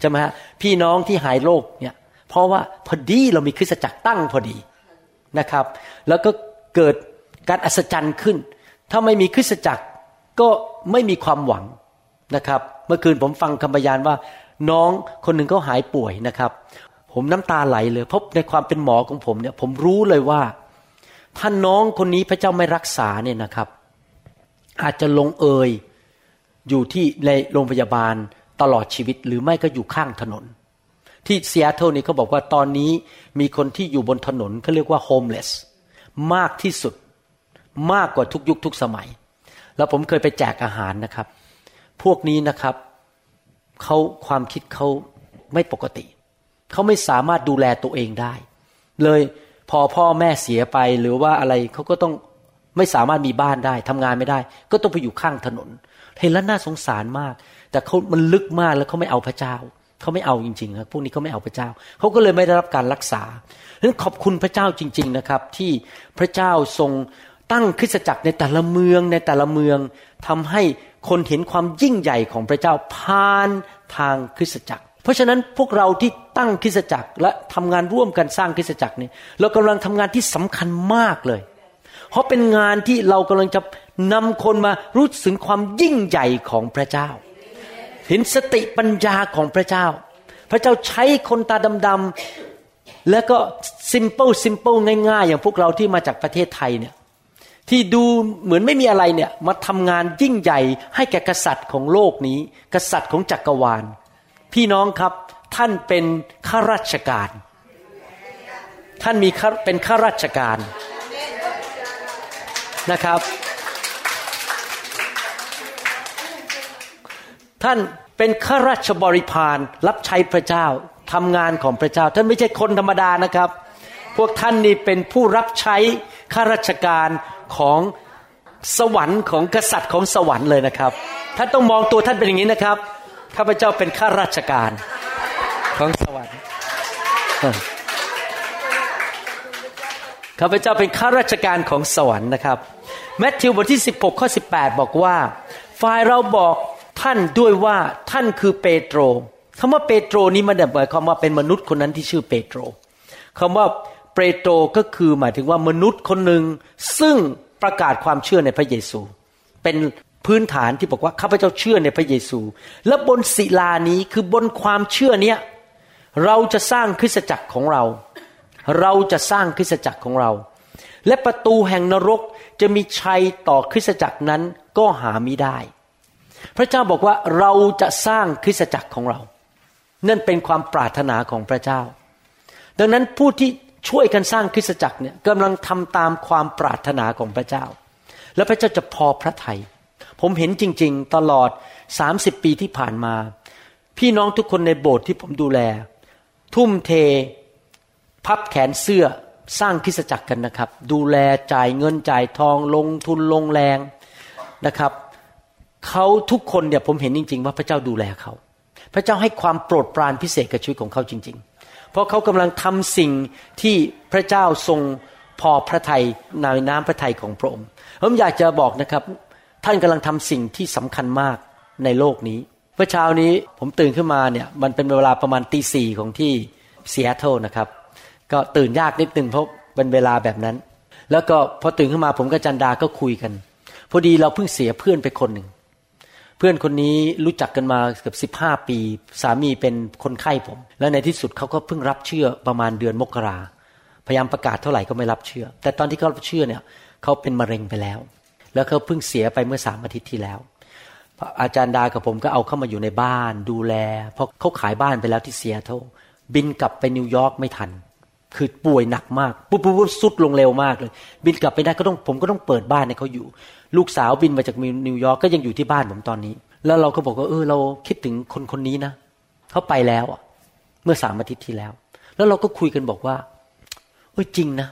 S3: จะมาพี่น้องที่หายโรคเนี่ยเพราะว่าพอดีเรามีคริสตจักรตั้งพอดีนะครับ แล้วก็เกิดการอัศจรรย์ขึ้น ถ้าไม่มีคริสตจักรก็ไม่มีความหวังนะครับ เมื่อคืนผมฟังคำพยานว่า น้องคนหนึ่งเขาหายป่วยนะครับ ผมน้ำตาไหลเลยเพราะในความเป็นหมอของผมเนี่ย ผมรู้เลยว่าถ้าน้องคนนี้พระเจ้าไม่รักษาเนี่ยนะครับ อาจจะลงเอยอยู่ที่ในโรงพยาบาล ตลอดชีวิตหรือไม่ก็อยู่ข้างถนน ที่ซีแอตเทิลนี่เขาบอกว่าตอนนี้มีคนที่อยู่บนถนนเขาเรียกว่า homeless มากที่สุดมากกว่าทุกยุคทุกสมัย แล้วผมเคยไปแจกอาหารนะครับ พวกนี้นะครับเขาความคิดเขาไม่ปกติ เขาไม่สามารถดูแลตัวเองได้ เลยพอพ่อแม่เสียไปหรือว่าอะไรเขาก็ต้องไม่สามารถมีบ้านได้ทำงานไม่ได้ ก็ต้องไปอยู่ข้างถนน เห็นแล้วน่าสงสารมาก แต่เขามันลึกมากแล้วเขาไม่เอาพระเจ้าเขาไม่เอาจริงๆครับพวกนี้เขาไม่เอาพระเจ้าเขาก็เลยไม่ได้รับการรักษาดังนั้นขอบคุณพระเจ้าจริง ๆนะครับ ที่พระเจ้าทรงตั้งคริสตจักรในแต่ละเมืองในแต่ละเมืองทำให้คนเห็นความยิ่งใหญ่ของพระเจ้าผ่านทางคริสตจักร เพราะฉะนั้นพวกเราที่ตั้งคริสตจักรและทำงานร่วมกันสร้างคริสตจักรนี่เรากำลังทำงานที่สำคัญมากเลย เพราะเป็นงานที่เรากำลังจะนำคนมารู้ถึงความยิ่งใหญ่ของพระเจ้า เห็นสติปัญญาของพระเจ้า พระเจ้าใช้คนตาดำๆแล้วก็ซิมเปิลซิมเปิลง่ายๆ อย่างพวกเราที่มาจากประเทศไทยเนี่ยที่ดูเหมือนไม่มีอะไรเนี่ยมาทำงานยิ่งใหญ่ให้แก่กษัตริย์ของโลกนี้ กษัตริย์ของจักรวาล พี่น้องครับท่านเป็นข้าราชการ ท่านมีเป็นข้าราชการนะครับ ท่านเป็นข้าราชบริพารรับใช้พระเจ้าทำงานของพระเจ้า ท่านไม่ใช่คนธรรมดานะครับ พวกท่านนี่เป็นผู้รับใช้ข้าราชการของสวรรค์ของกษัตริย์ของสวรรค์เลยนะครับ ท่านต้องมองตัวท่านเป็นอย่างนี้นะครับข้าพเจ้าเป็นข้าราชการของสวรรค์ข้าพเจ้าเป็นข้าราชการของสวรรค์นะครับแมทธิวบทที่ 16ข้อ18 บอกว่า ฝ่ายเราบอก ท่านด้วยว่าท่านคือเปโตรคำว่าเปโตรนี้มันหมายความว่าเป็นมนุษย์คนนั้นที่ชื่อเปโตรคำว่าเปโตรก็คือหมายถึงว่ามนุษย์คนหนึ่งซึ่งประกาศความเชื่อในพระเยซู เป็นพื้นฐานที่บอกว่าข้าพเจ้าเชื่อในพระเยซู และบนศิลานี้คือบนความเชื่อเนี้ยเราจะสร้างคริสตจักรของเรา เราจะสร้างคริสตจักรของเรา และประตูแห่งนรกจะมีชัยต่อคริสตจักรนั้นก็หาไมิได้ พระเจ้าบอกว่าเราจะสร้างคริสตจักรของเรา นั่นเป็นความปรารถนาของพระเจ้า ดังนั้นผู้ที่ช่วยกันสร้างคริสตจักรเนี่ยกำลังทำตามความปรารถนาของพระเจ้า แล้วพระเจ้าจะพอพระทยัยผมเห็นจริง ๆ ตลอด 30 ปีที่ผ่านมา พี่น้องทุกคนในโบสถ์ที่ผมดูแล ทุ่มเท พับแขนเสื้อสร้างคริสตจักรกันนะครับ ดูแลจ่ายเงินจ่ายทองลงทุนลงแรงนะครับ เขาทุกคนเนี่ยผมเห็นจริง ๆ ว่าพระเจ้าดูแลเขา พระเจ้าให้ความโปรดปรานพิเศษกับชีวิตของเขาจริง ๆ เพราะเขากำลังทำสิ่งที่พระเจ้าทรงพอพระทัยในน้ำพระทัยของพระองค์ผมอยากจะบอกนะครับ ท่านกำลังทำสิ่งที่สำคัญมากในโลกนี้เมื่อเช้านี้ผมตื่นขึ้นมาเนี่ยมันเป็นเวลาประมาณตีสี่ของที่ซีแอตเทิลนะครับ ก็ตื่นยากนิดนึงเพราะเป็นเวลาแบบนั้น แล้วก็พอตื่นขึ้นมาผมกับจันดาก็คุยกัน พอดีเราเพิ่งเสียเพื่อนไปคนหนึ่ง เพื่อนคนนี้รู้จักกันมาเกือบสิบห้าปี สามีเป็นคนไข้ผม แล้วในที่สุดเขาก็เพิ่งรับเชื่อประมาณเดือนมกราพยายามประกาศเท่าไหร่ก็ไม่รับเชื่อ แต่ตอนที่เขารับเชื่อเนี่ยเขาเป็นมะเร็งไปแล้ว แล้วเขาเพิ่งเสียไปเมื่อสามอาทิตย์ที่แล้วอาจารย์ดากับผมก็เอาเข้ามาอยู่ในบ้านดูแล เพราะเขาขายบ้านไปแล้วที่เซียโตรบินกลับไปนิวยอร์กไม่ทัน คือป่วยหนักมากปุ๊บปุ๊บปุ๊บสุดลงเร็วมากเลย บินกลับไปได้ก็ต้องผมก็ต้องเปิดบ้านให้เขาอยู่ ลูกสาวบินมาจากนิวยอร์กก็ยังอยู่ที่บ้านผมตอนนี้ แล้วเราก็บอกว่าเออเราคิดถึงคนคนนี้นะเขาไปแล้วอะเมื่อสามอาทิตย์ที่แล้ว แล้วเราก็คุยกันบอกว่าเออจริงนะ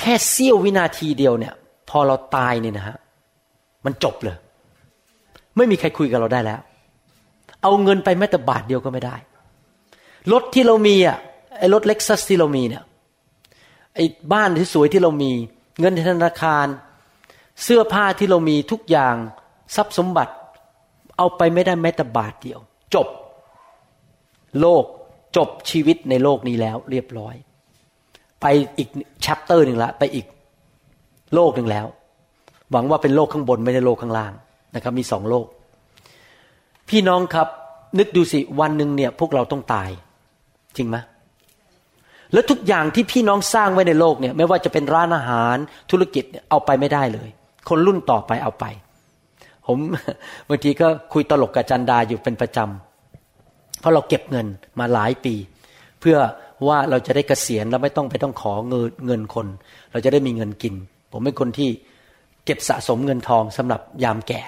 S3: แค่เสี้ยววินาทีเดียวเนี่ย พอเราตายเนี่ยนะฮะมันจบเลย ไม่มีใครคุยกับเราได้แล้ว เอาเงินไปแม้แต่บาทเดียวก็ไม่ได้รถที่เรามีอะ ไอ้รถเล็กซัสที่เรามีเนี่ยไอ้บ้านที่สวยที่เรามี เงินธนาคาร เสื้อผ้าที่เรามีทุกอย่างทรัพย์สมบัติ เอาไปไม่ได้แม้แต่บาทเดียว จบ โลกจบชีวิตในโลกนี้แล้ว เรียบร้อย ไปอีกชัปเตอร์หนึ่งละไปอีกโลกหนึ่งแล้ว หวังว่าเป็นโลกข้างบนไม่ใช่โลกข้างล่างนะครับ มีสองโลก พี่น้องครับ นึกดูสิวันหนึ่งเนี่ย พวกเราต้องตาย จริงไหม แล้วทุกอย่างที่พี่น้องสร้างไว้ในโลกเนี่ย ไม่ว่าจะเป็นร้านอาหารธุรกิจเนี่ยเอาไปไม่ได้เลย คนรุ่นต่อไปเอาไป ผมบางทีก็คุยตลกกับจันดาอยู่เป็นประจำเพราะเราเก็บเงินมาหลายปี เพื่อว่าเราจะได้เกษียณแล้วไม่ต้องไปต้องขอเงินเงินคน เราจะได้มีเงินกิน ผมเป็นคนที่เก็บสะสมเงินทองสำหรับยามแก่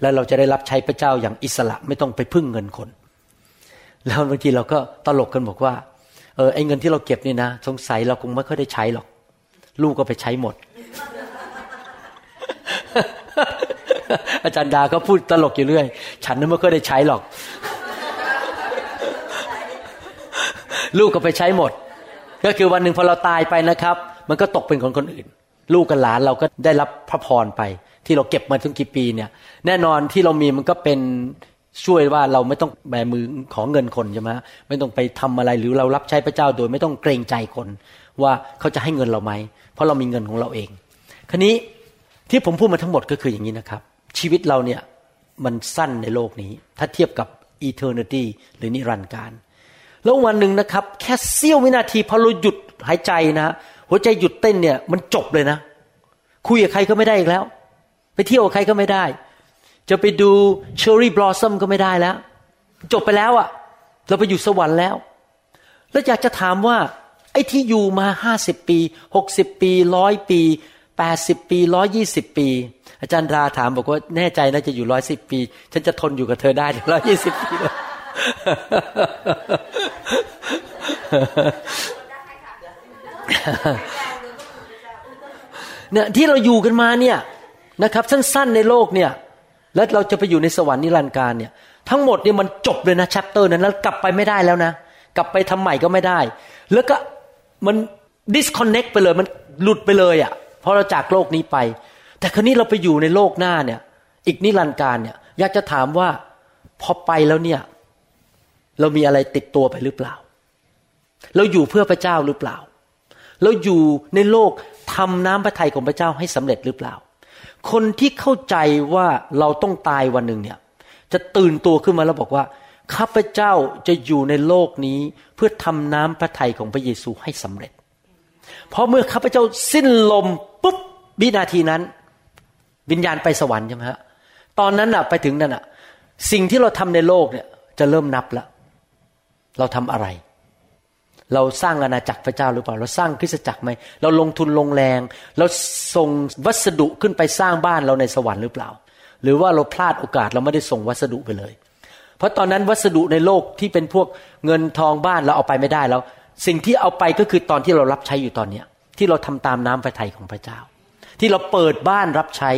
S3: แล้วเราจะได้รับใช้พระเจ้าอย่างอิสระไม่ต้องไปพึ่งเงินคน แล้วบางทีเราก็ตลกกันบอกว่า เออไอ้เงินที่เราเก็บนี่นะสงสัยเราคงไม่ค่อยได้ใช้หรอก ลูกก็ไปใช้หมด อาจารย์ดาก็พูดตลกอยู่เรื่อย ฉันนั้นไม่ค่อยได้ใช้หรอก ลูกก็ไปใช้หมด ก็คือวันหนึ่งพอเราตายไปนะครับ มันก็ตกเป็นของคนอื่น ลูกกับหลานเราก็ได้รับพระพรไป ที่เราเก็บมาถึงกี่ปีเนี่ย แน่นอนที่เรามีมันก็เป็น ช่วยว่าเราไม่ต้องแบมือของเงินคนใช่ไหมไม่ต้องไปทำอะไรหรือเรารับใช้พระเจ้าโดยไม่ต้องเกรงใจคน ว่าเขาจะให้เงินเราไหม เพราะเรามีเงินของเราเอง คราวนี้ที่ผมพูดมาทั้งหมดก็คืออย่างนี้นะครับ ชีวิตเราเนี่ยมันสั้นในโลกนี้ ถ้าเทียบกับ eternity หรือนิรันดร์การ แล้ววันหนึ่งนะครับ แค่เสี้ยววินาทีพอเราหยุดหายใจนะ หัวใจหยุดเต้นเนี่ยมันจบเลยนะ คุยกับใครก็ไม่ได้อีกแล้ว ไปเที่ยวกับใครก็ไม่ได้ จะไปดู cherry blossom ก็ไม่ได้แล้ว จบไปแล้วอะเราไปอยู่สวรรค์แล้ว แล้วอยากจะถามว่า ไอ้ที่อยู่มาห้าสิบปีหกสิบปีร้อยปีแปดสิบปีร้อยี่สิบปี อาจารย์ราถามบอกว่าแน่ใจนะจะอยู่ร้อยสิบปี ฉันจะทนอยู่กับเธอได้ร้อยยี่สิบปีเนี่ยที่เราอยู่กันมาเนี่ยนะครับ สั้นๆในโลกเนี่ย แล้วเราจะไปอยู่ในสวรรค์นิรันดร์การเนี่ยทั้งหมดเนี่ยมันจบเลยนะ chapter นั้นแล้วกลับไปไม่ได้แล้วนะ กลับไปทำใหม่ก็ไม่ได้ แล้วก็มัน disconnect ไปเลยมันหลุดไปเลยอะ่ะพอเราจากโลกนี้ไป แต่คราวนี้เราไปอยู่ในโลกหน้าเนี่ย อีกนิรันดร์การเนี่ย อยากจะถามว่าพอไปแล้วเนี่ย เรามีอะไรติดตัวไปหรือเปล่า เราอยู่เพื่อพระเจ้าหรือเปล่า เราอยู่ในโลกทำน้ำพระทัยของพระเจ้าให้สำเร็จหรือเปล่า คนที่เข้าใจว่าเราต้องตายวันหนึ่งเนี่ย จะตื่นตัวขึ้นมาแล้วบอกว่า ข้าพเจ้าจะอยู่ในโลกนี้เพื่อทำน้ำพระทัยของพระเยซูให้สำเร็จ เพราะเมื่อข้าพเจ้าสิ้นลมปุ๊บวินาทีนั้น วิญญาณไปสวรรค์ใช่ไหมฮะตอนนั้นน่ะไปถึงนั่นน่ะ สิ่งที่เราทำในโลกเนี่ย จะเริ่มนับและเราทำอะไร เราสร้างอาณาจักรพระเจ้าหรือเปล่า เราสร้างคริสตจักรไหมเราลงทุนลงแรง เราส่งวัสดุขึ้นไปสร้างบ้านเราในสวรรค์หรือเปล่า หรือว่าเราพลาดโอกาสเราไม่ได้ส่งวัสดุไปเลย เพราะตอนนั้นวัสดุในโลกที่เป็นพวกเงินทองบ้านเราเอาไปไม่ได้แล้ว สิ่งที่เอาไปก็คือตอนที่เรารับใช้อยู่ตอนเนี้ยที่เราทำตามน้ำพระทัยของพระเจ้า ที่เราเปิดบ้านรับใช้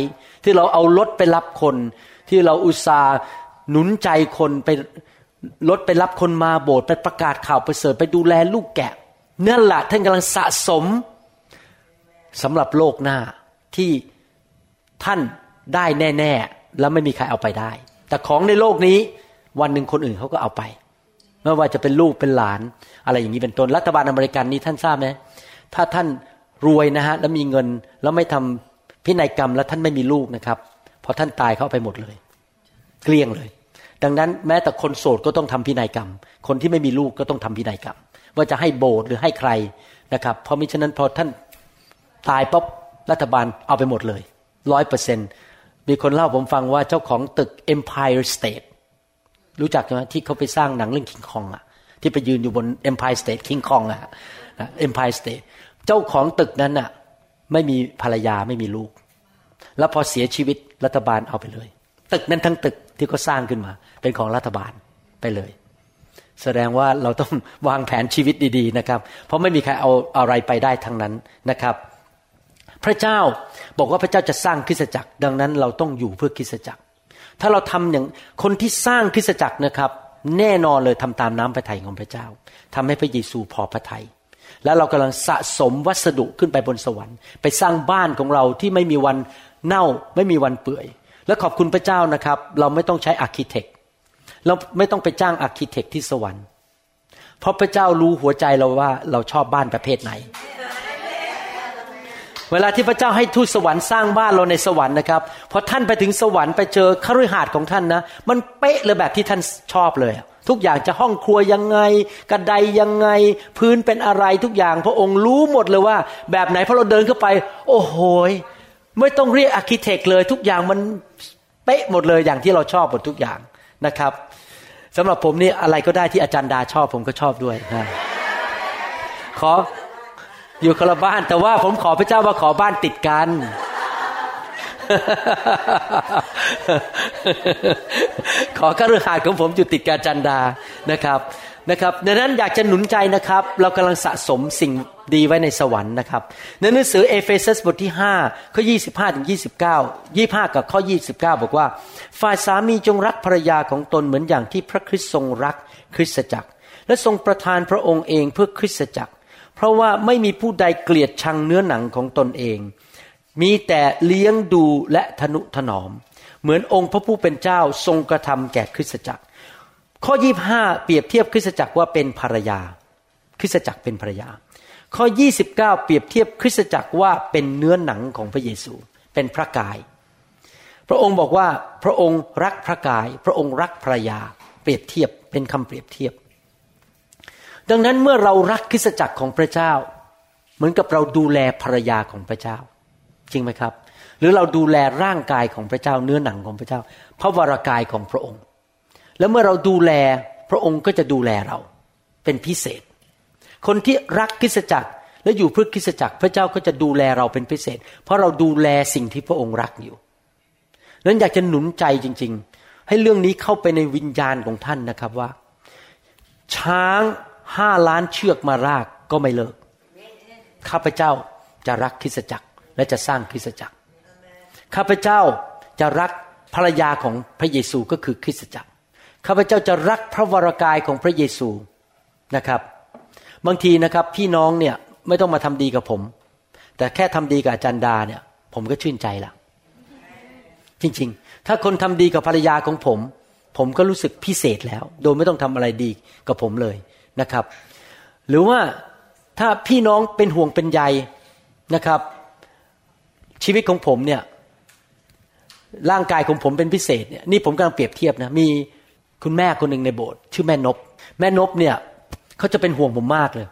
S3: ที่เราเอารถไปรับคน ที่เราอุตส่าห์หนุนใจคนไป รถไปรับคนมาโบสถ์ไปประกาศข่าวประเสริฐไปดูแลลูกแกะนั่นแหละท่านกำลังสะสมสำหรับโลกหน้าที่ท่านได้แน่ ๆ แล้วไม่มีใครเอาไปได้ แต่ของในโลกนี้วันหนึ่งคนอื่นเขาก็เอาไปไม่ว่าจะเป็นลูกเป็นหลาน อะไรอย่างนี้เป็นต้นรัฐบาลอเมริกันนี้ท่านทราบไหมถ้าท่านรวยนะฮะแล้วมีเงินแล้วไม่ทำพินัยกรรมแล้วท่านไม่มีลูกนะครับพอท่านตายเขาเอาไปหมดเลย เกลี้ยงเลย ดังนั้นแม้แต่คนโสดก็ต้องทำพินัยกรรม คนที่ไม่มีลูกก็ต้องทำพินัยกรรม ว่าจะให้โบสถ์หรือให้ใครนะครับ เพราะมิฉะนั้นพอท่านตายปุ๊บรัฐบาลเอาไปหมดเลยร้อยเปอร์เซ็นมีคนเล่าผมฟังว่าเจ้าของตึก Empire State รู้จักไหมที่เขาไปสร้างหนังเรื่องคิงคองอะที่ไปยืนอยู่บน Empire State King Kong อะนะ Empire State เจ้าของตึกนั้นอะไม่มีภรรยาไม่มีลูก แล้วพอเสียชีวิตรัฐบาลเอาไปเลย ตึกนั้นทั้งตึกที่เขาสร้างขึ้นมา เป็นของรัฐบาลไปเลย แสดงว่าเราต้องวางแผนชีวิตดีๆนะครับ เพราะไม่มีใครเอาอะไรไปได้ทั้งนั้นนะครับ พระเจ้าบอกว่าพระเจ้าจะสร้างคริสตจักร ดังนั้นเราต้องอยู่เพื่อคริสตจักร ถ้าเราทำอย่างคนที่สร้างคริสตจักรนะครับ แน่นอนเลยทำตามน้ำพระทัยของพระเจ้าทำให้พระเยซูพอพระทยัยแล้วเรากำลังสะสมวัสดุขึ้นไปบนสวรรค์ ไปสร้างบ้านของเราที่ไม่มีวันเน่าไม่มีวันเปื่อย และขอบคุณพระเจ้านะครับ เราไม่ต้องใช้ architect เราไม่ต้องไปจ้าง architect ที่สวรรค์ เพราะพระเจ้ารู้หัวใจเราว่าเราชอบบ้านประเภทไหน เวลาที่พระเจ้าให้ทูตสวรรค์สร้างบ้านเราในสวรรค์นะครับพอท่านไปถึงสวรรค์ไปเจอคฤหาสน์ของท่านนะ มันเป๊ะเลยแบบที่ท่านชอบเลยทุกอย่างจะห้องครัวยังไง กระไดยังไง พื้นเป็นอะไรทุกอย่าง พระองค์รู้หมดเลยว่า แบบไหนพอเราเดินเข้าไป โอ้โห ไม่ต้องเรียกอาร์เคเต็เลยทุกอย่างมันเป๊ะหมดเลยอย่างที่เราชอบหมดทุกอย่างนะครับสำหรับผมนี่อะไรก็ได้ที่อาจารย์ดาชอบผมก็ชอบด้วยนะขออยู่คนละบ้าน แต่ว่าผมขอพระเจ้าว่าขอบ้านติดกันขอคฤหาสน์ของผมอยู่ติดกับอาจารย์ดานะครับนะครับดังนั้นอยากจะหนุนใจนะครับ เรากำลังสะสมสิ่ง ดีไว้ในสวรรค์นะครับในหนังสือเอเฟซัสบทที่5ข้อ25ถึง29 25 กับข้อ 29 บอกว่า ฝ่ายสามีจงรักภรรยาของตนเหมือนอย่างที่พระคริสต์ทรงรักคริสตจักร และทรงประทานพระองค์เองเพื่อคริสตจักร เพราะว่าไม่มีผู้ใดเกลียดชังเนื้อหนังของตนเอง มีแต่เลี้ยงดูและทนุถนอม เหมือนองค์พระผู้เป็นเจ้าทรงกระทำแก่คริสตจักร ข้อ 25 เปรียบเทียบคริสตจักรว่าเป็นภรรยา คริสตจักรเป็นภรรยา ข้อ 29 เปรียบเทียบคริสตจักรว่าเป็นเนื้อหนังของพระเยซูเป็นพระกาย พระองค์บอกว่าพระองค์รักพระกาย พระองค์รักภรรยา เปรียบเทียบเป็นคำเปรียบเทียบ ดังนั้นเมื่อเรารักคริสตจักรของพระเจ้า เหมือนกับเราดูแลภรรยาของพระเจ้า จริงไหมครับ หรือเราดูแลร่างกายของพระเจ้า เนื้อหนังของพระเจ้า พระวรากายของพระองค์ แล้วเมื่อเราดูแลพระองค์ก็จะดูแลเราเป็นพิเศษ คนที่รักคริสจักรและอยู่เพื่อคริสจักรพระเจ้าก็จะดูแลเราเป็นพิเศษ เพราะเราดูแลสิ่งที่พระองค์รักอยู่นั้นอยากจะหนุนใจจริง ๆ ให้เรื่องนี้เข้าไปในวิญญาณของท่านนะครับว่า ช้างห้าล้านเชือกมารากก็ไม่เลิก ข้าพเจ้าจะรักคริสจักรและจะสร้างคริสจักร ข้าพเจ้าจะรักภรรยาของพระเยซูก็คือคริสจักร ข้าพเจ้าจะรักพระวรากายของพระเยซูนะครับ บางทีนะครับพี่น้องเนี่ยไม่ต้องมาทำดีกับผม แต่แค่ทำดีกับอาจารย์ดาเนี่ย ผมก็ชื่นใจละจริงๆ ถ้าคนทำดีกับภรรยาของผม ผมก็รู้สึกพิเศษแล้ว โดยไม่ต้องทำอะไรดีกับผมเลยนะครับ หรือว่าถ้าพี่น้องเป็นห่วงเป็นใยนะครับ ชีวิตของผมเนี่ยร่างกายของผมเป็นพิเศษเนี่ยนี่ผมกำลังเปรียบเทียบนะมีคุณแม่คนหนึ่งในโบสถ์ชื่อแม่นบ แม่นบเนี่ย เขาจะเป็นห่วงผมมากเลย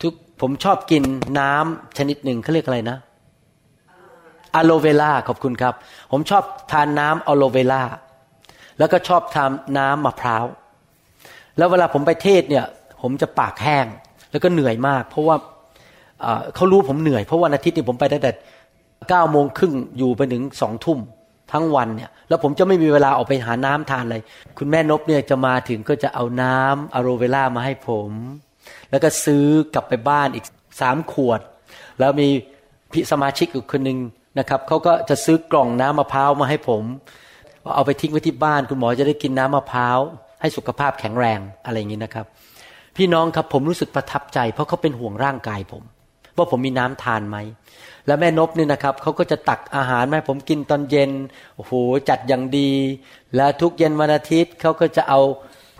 S3: ทุกผมชอบกินน้ำชนิดหนึ่งเขาเรียกอะไรนะอะโลเวล่าขอบคุณครับ ผมชอบทานน้ำอะโลเวล่าแล้วก็ชอบทานน้ำมะพร้าว แล้วเวลาผมไปเทศเนี่ย ผมจะปากแห้ง แล้วก็เหนื่อยมาก เพราะว่าเขารู้ผมเหนื่อย เพราะวันอาทิตย์นี่ผมไปตั้งแต่เก้าโมงครึ่งอยู่ไปถึงสองทุ่ม ทั้งวันเนี่ยแล้วผมจะไม่มีเวลาออกไปหาน้ำทานเลย คุณแม่นบเนี่ยจะมาถึงก็จะเอาน้ำอะโลเวล่ามาให้ผม แล้วก็ซื้อกลับไปบ้านอีกสามขวด แล้วมีพี่สมาชิกอีกคนหนึ่งนะครับเขาก็จะซื้อกล่องน้ำมะพร้าวมาให้ผมเอาไปทิ้งไว้ที่บ้าน คุณหมอจะได้กินน้ำมะพร้าวให้สุขภาพแข็งแรงอะไรอย่างนี้นะครับ พี่น้องครับผมรู้สึกประทับใจ เพราะเขาเป็นห่วงร่างกายผม ว่าผมมีน้ำทานไหม แล้วแม่นบเนี่ยนะครับเขาก็จะตักอาหารมาให้ผมกินตอนเย็นโอ้โหจัดอย่างดี และทุกเย็นวันอาทิตย์เขาก็จะเอา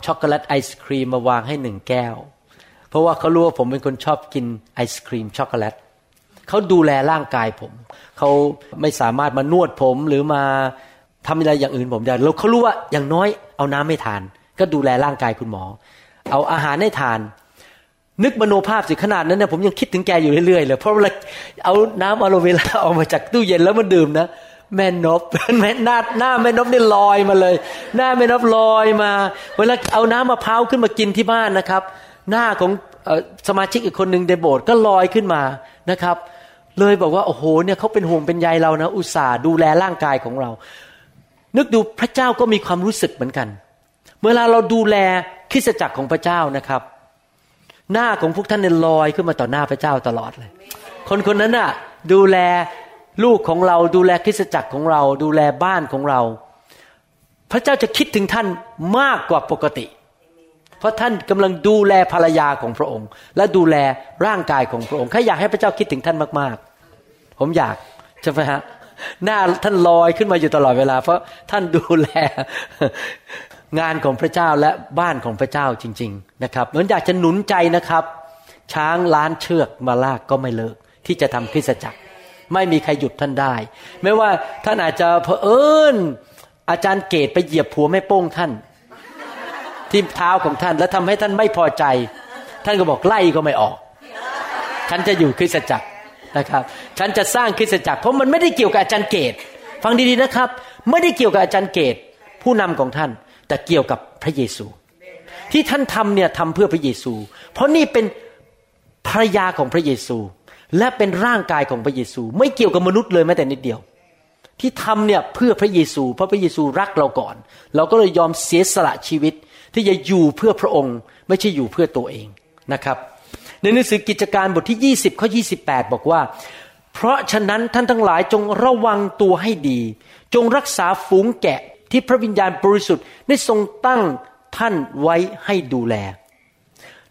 S3: ช็อกโกแลตไอศครีมมาวางให้หนึ่งแก้ว เพราะว่าเขารู้ว่าผมเป็นคนชอบกินไอศครีมช็อกโกแลตเขาดูแลร่างกายผม เขาไม่สามารถมานวดผมหรือมาทำอะไรอย่างอื่นผมได้แล้วเขารู้ว่าอย่างน้อยเอาน้ำไม่ทาน ก็ดูแลร่างกายคุณหมอ เอาอาหารให้ทาน นึกมโนภาพสิขนาดนั้นเนี่ยผมยังคิดถึงแกอยู่เรื่อยๆเลยเพราะเวลาเอาน้ำอะโลเวลาออกมาจากตู้เย็นแล้วมันดื่มนะแม่นบแม่หน้าหน้าแม่นบนี่ลอยมาเลย หน้าแม่นบลอยมา เวลาเอาน้ำมะพร้าวขึ้นมากินที่บ้านนะครับ หน้าของสมาชิกอีกคนหนึ่งในโบสถ์ก็ลอยขึ้นมานะครับ เลยบอกว่าโอ้โหเนี่ยเขาเป็นห่วงเป็นใยเรานะ อุตส่าห์ดูแลร่างกายของเรา นึกดูพระเจ้าก็มีความรู้สึกเหมือนกัน เวลาเราดูแลคริสตจักรของพระเจ้านะครับ หน้าของพวกท่านเนี่ยลอยขึ้นมาต่อหน้าพระเจ้าตลอดเลย คนคนนั้นน่ะ ดูแลลูกของเราดูแลคริสตจักรของเรา ดูแลบ้านของเรา พระเจ้าจะคิดถึงท่านมากกว่าปกติ เพราะท่านกำลังดูแลภรรยาของพระองค์ และดูแลร่างกายของพระองค์ใครอยากให้พระเจ้าคิดถึงท่านมากๆ ผมอยากใช่ไหมฮะหน้าท่านลอยขึ้นมาอยู่ตลอดเวลา เพราะท่านดูแล งานของพระเจ้าและบ้านของพระเจ้าจริง ๆ นะครับเหมือนอยากจะหนุนใจนะครับ ช้างล้านเชือกมาลากก็ไม่เลิก ที่จะทำคริสจักร ไม่มีใครหยุดท่านได้ ไม่ว่าท่านอาจจะเผอิญอาจารย์เกตไปเหยียบผัวแม่โป้งท่าน ที่เท้าของท่านแล้วทำให้ท่านไม่พอใจ ท่านก็บอกไล่ก็ไม่ออก ฉันจะอยู่คริสจักรนะครับ ฉันจะสร้างคริสตจักร เพราะมันไม่ได้เกี่ยวกับอาจารย์เกต ฟังดีๆนะครับ ไม่ได้เกี่ยวกับอาจารย์เกต ผู้นำของท่าน แต่เกี่ยวกับพระเยซู ที่ท่านทำเนี่ยทำเพื่อพระเยซู เพราะนี่เป็นภรรยาของพระเยซู และเป็นร่างกายของพระเยซู ไม่เกี่ยวกับมนุษย์เลยแม้แต่นิดเดียว ที่ทำเนี่ยเพื่อพระเยซู เพราะพระเยซูรักเราก่อน เราก็เลยยอมเสียสละชีวิตที่จะอยู่เพื่อพระองค์ ไม่ใช่อยู่เพื่อตัวเองนะครับ ในหนังสือกิจการบทที่ 20ข้อ28 บอกว่า เพราะฉะนั้นท่านทั้งหลายจงระวังตัวให้ดี จงรักษาฝูงแกะ ที่พระวิญญาณบริสุทธิ์ได้ทรงตั้งท่านไว้ให้ดูแล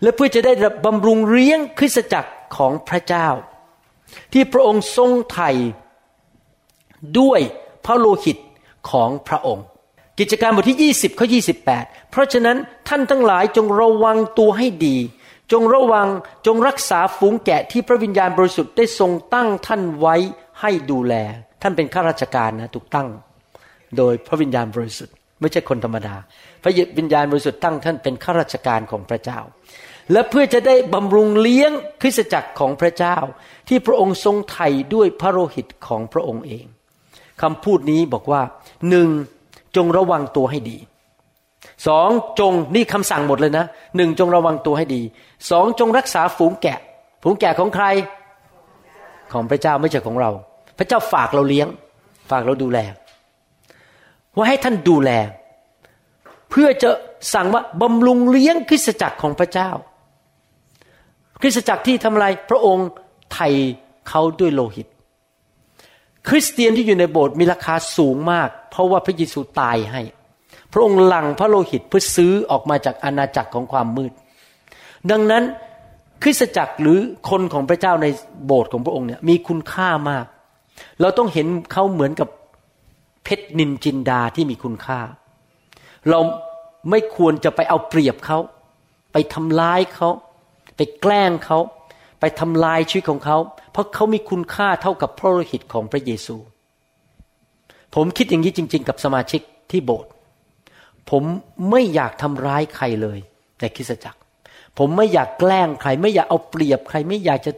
S3: และเพื่อจะได้บำรุงเลี้ยงคริสตจักรของพระเจ้า ที่พระองค์ทรงไถ่ด้วยพระโลหิตของพระองค์ กิจการบทที่ 20ข้อ28 เพราะฉะนั้นท่านทั้งหลายจงระวังตัวให้ดี จงระวังจงรักษาฝูงแกะที่พระวิญญาณบริสุทธิ์ได้ทรงตั้งท่านไว้ให้ดูแล ท่านเป็นข้าราชการนะถูกตั้ง โดยพระวิญญาณบริสุทธิ์ ไม่ใช่คนธรรมดา พระวิญญาณบริสุทธิ์ตั้งท่านเป็นข้าราชการของพระเจ้า และเพื่อจะได้บำรุงเลี้ยงคริสตจักรของพระเจ้า ที่พระองค์ทรงไถ่ด้วยพระโลหิตของพระองค์เองคำพูดนี้บอกว่าหนึ่งจงระวังตัวให้ดีสองจงนี่คำสั่งหมดเลยนะหนึ่งจงระวังตัวให้ดีสองจงรักษาฝูงแกะ ฝูงแกะของใคร ของพระเจ้าไม่ใช่ของเรา พระเจ้าฝากเราเลี้ยง ฝากเราดูแล ว่าให้ท่านดูแล เพื่อจะสั่งว่าบำรุงเลี้ยงคริสตจักรของพระเจ้า คริสตจักรที่ทำอะไรพระองค์ไถ่เขาด้วยโลหิต คริสเตียนที่อยู่ในโบสถ์มีราคาสูงมาก เพราะว่าพระเยซูตายให้ พระองค์หลั่งพระโลหิตเพื่อซื้อออกมาจากอาณาจักรของความมืด ดังนั้นคริสตจักรหรือคนของพระเจ้าในโบสถ์ของพระองค์เนี่ยมีคุณค่ามาก เราต้องเห็นเขาเหมือนกับ เพชรนินจินดาที่มีคุณค่า เราไม่ควรจะไปเอาเปรียบเขา ไปทำร้ายเขา ไปแกล้งเขา ไปทำลายชีวิตของเขา เพราะเขามีคุณค่าเท่ากับพระโลหิตของพระเยซู ผมคิดอย่างนี้จริง ๆ กับสมาชิกที่โบสถ์ผมไม่อยากทำร้ายใครเลยในคริสตจักร ผมไม่อยากแกล้งใคร ไม่อยากเอาเปรียบใคร ไม่อยากจะ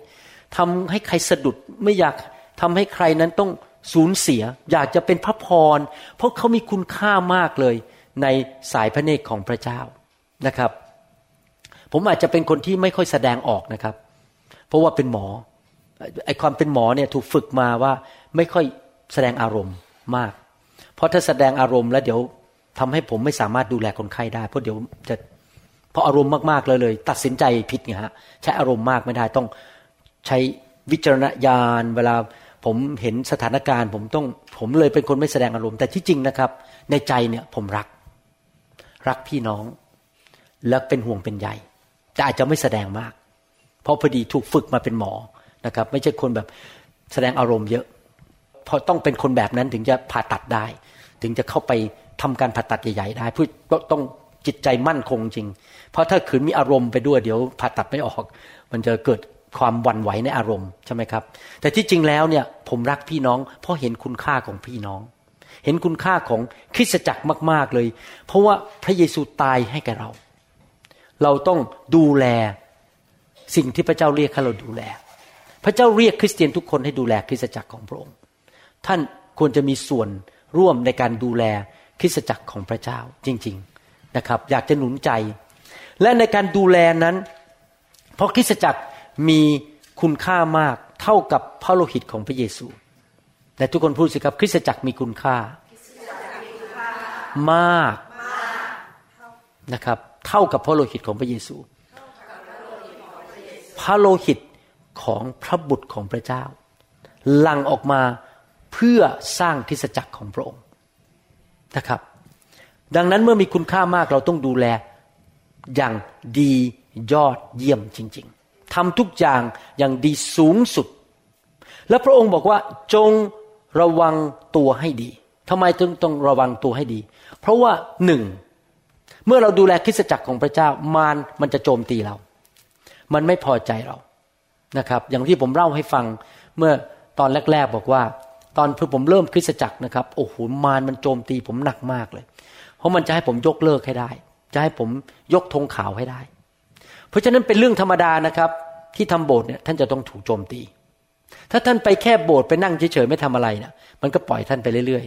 S3: ทำให้ใครสะดุด ไม่อยากทำให้ใครนั้นต้อง สูญเสีย อยากจะเป็นพระพร เพราะเขามีคุณค่ามากเลย ในสายพระเนตรของพระเจ้านะครับ ผมอาจจะเป็นคนที่ไม่ค่อยแสดงออกนะครับ เพราะว่าเป็นหมอไอความเป็นหมอเนี่ยถูกฝึกมาว่าไม่ค่อยแสดงอารมณ์มาก เพราะถ้าแสดงอารมณ์แล้วเดี๋ยวทำให้ผมไม่สามารถดูแลคนไข้ได้ เพราะเดี๋ยวจะเพราะอารมณ์มากๆเลยเลย ตัดสินใจผิดไงฮะใช้อารมณ์มากไม่ได้ต้องใช้วิจารณญาณเวลา ผมเห็นสถานการณ์ ผมต้องผมเลยเป็นคนไม่แสดงอารมณ์แต่ที่จริงนะครับ ในใจเนี่ยผมรัก รักพี่น้อง และเป็นห่วงเป็นใยแต่อาจจะไม่แสดงมาก เพราะพอดีถูกฝึกมาเป็นหมอนะครับ ไม่ใช่คนแบบแสดงอารมณ์เยอะเพราะต้องเป็นคนแบบนั้นถึงจะผ่าตัดได้ ถึงจะเข้าไปทำการผ่าตัดใหญ่ๆได้เพื่อต้องจิตใจมั่นคงจริง เพราะถ้าขืนมีอารมณ์ไปด้วยเดี๋ยวผ่าตัดไม่ออก มันจะเกิด ความวันไหวในอารมณ์ใช่ไหมครับ แต่ที่จริงแล้วเนี่ยผมรักพี่น้อง เพราะเห็นคุณค่าของพี่น้อง เห็นคุณค่าของคริสตจักรมาก ๆเลย เพราะว่าพระเยซูตายให้แก่เรา เราต้องดูแลสิ่งที่พระเจ้าเรียกให้เราดูแล พระเจ้าเรียกคริสเตียนทุกคนให้ดูแลคริสตจักรของพระองค์ ท่านควรจะมีส่วนร่วมในการดูแลคริสตจักรของพระเจ้าจริง ๆนะครับ อยากจะหนุนใจ และในการดูแลนั้น เพราะคริสตจักร มีคุณค่ามากเท่ากับพระโลหิตของพระเยซู แต่ทุกคนพูดสิครับคริสตจักรมีคุณค่ามากนะครับ เท่ากับพระโลหิตของพระเยซู พระโลหิตของพระบุตรของพระเจ้าหลั่งออกมาเพื่อสร้างคริสตจักรของพระองค์นะครับ ดังนั้นเมื่อมีคุณค่ามากเราต้องดูแลอย่างดียอดเยี่ยมจริงๆ ทำทุกอย่างอย่างดีสูงสุด และพระองค์บอกว่าจงระวังตัวให้ดีทำไมจึงต้องระวังตัวให้ดี เพราะว่าหนึ่งเมื่อเราดูแลคริสตจักรของพระเจ้ามารมันจะโจมตีเรา มันไม่พอใจเรานะครับ อย่างที่ผมเล่าให้ฟังเมื่อตอนแรก ๆ บอกว่า ตอนเพื่อผมเริ่มคริสตจักรนะครับโอ้โหมารมันโจมตีผมหนักมากเลย เพราะมันจะให้ผมยกเลิกให้ได้ จะให้ผมยกธงขาวให้ได้ เพราะฉะนั้นเป็นเรื่องธรรมดานะครับ ที่ทำโบสถ์เนี่ยท่านจะต้องถูกโจมตี ถ้าท่านไปแค่โบสถ์ไปนั่งเฉยๆไม่ทำอะไรนะมันก็ปล่อยท่านไปเรื่อย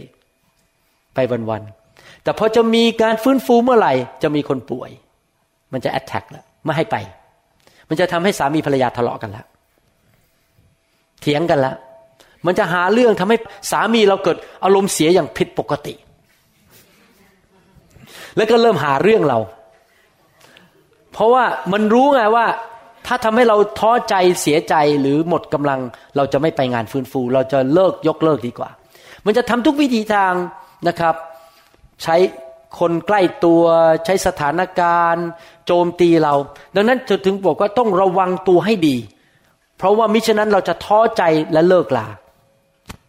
S3: ๆ ไปวันๆ แต่พอจะมีการฟื้นฟูเมื่อไหร่ จะมีคนป่วย มันจะแอตแทกแล้วไม่ให้ไป มันจะทำให้สามีภรรยาทะเลาะกันแล้วเถียงกันแล้วมันจะหาเรื่องทำให้สามีเราเกิดอารมณ์เสียอย่างผิดปกติ แล้วก็เริ่มหาเรื่องเรา เพราะว่ามันรู้ไงว่า ถ้าทำให้เราท้อใจเสียใจหรือหมดกำลัง เราจะไม่ไปงานฟื้นฟู เราจะเลิกยกเลิกดีกว่า มันจะทำทุกวิธีทางนะครับ ใช้คนใกล้ตัวใช้สถานการณ์ โจมตีเรา ดังนั้นถึงบอกว่าต้องระวังตัวให้ดี เพราะว่ามิฉะนั้นเราจะท้อใจและเลิกลา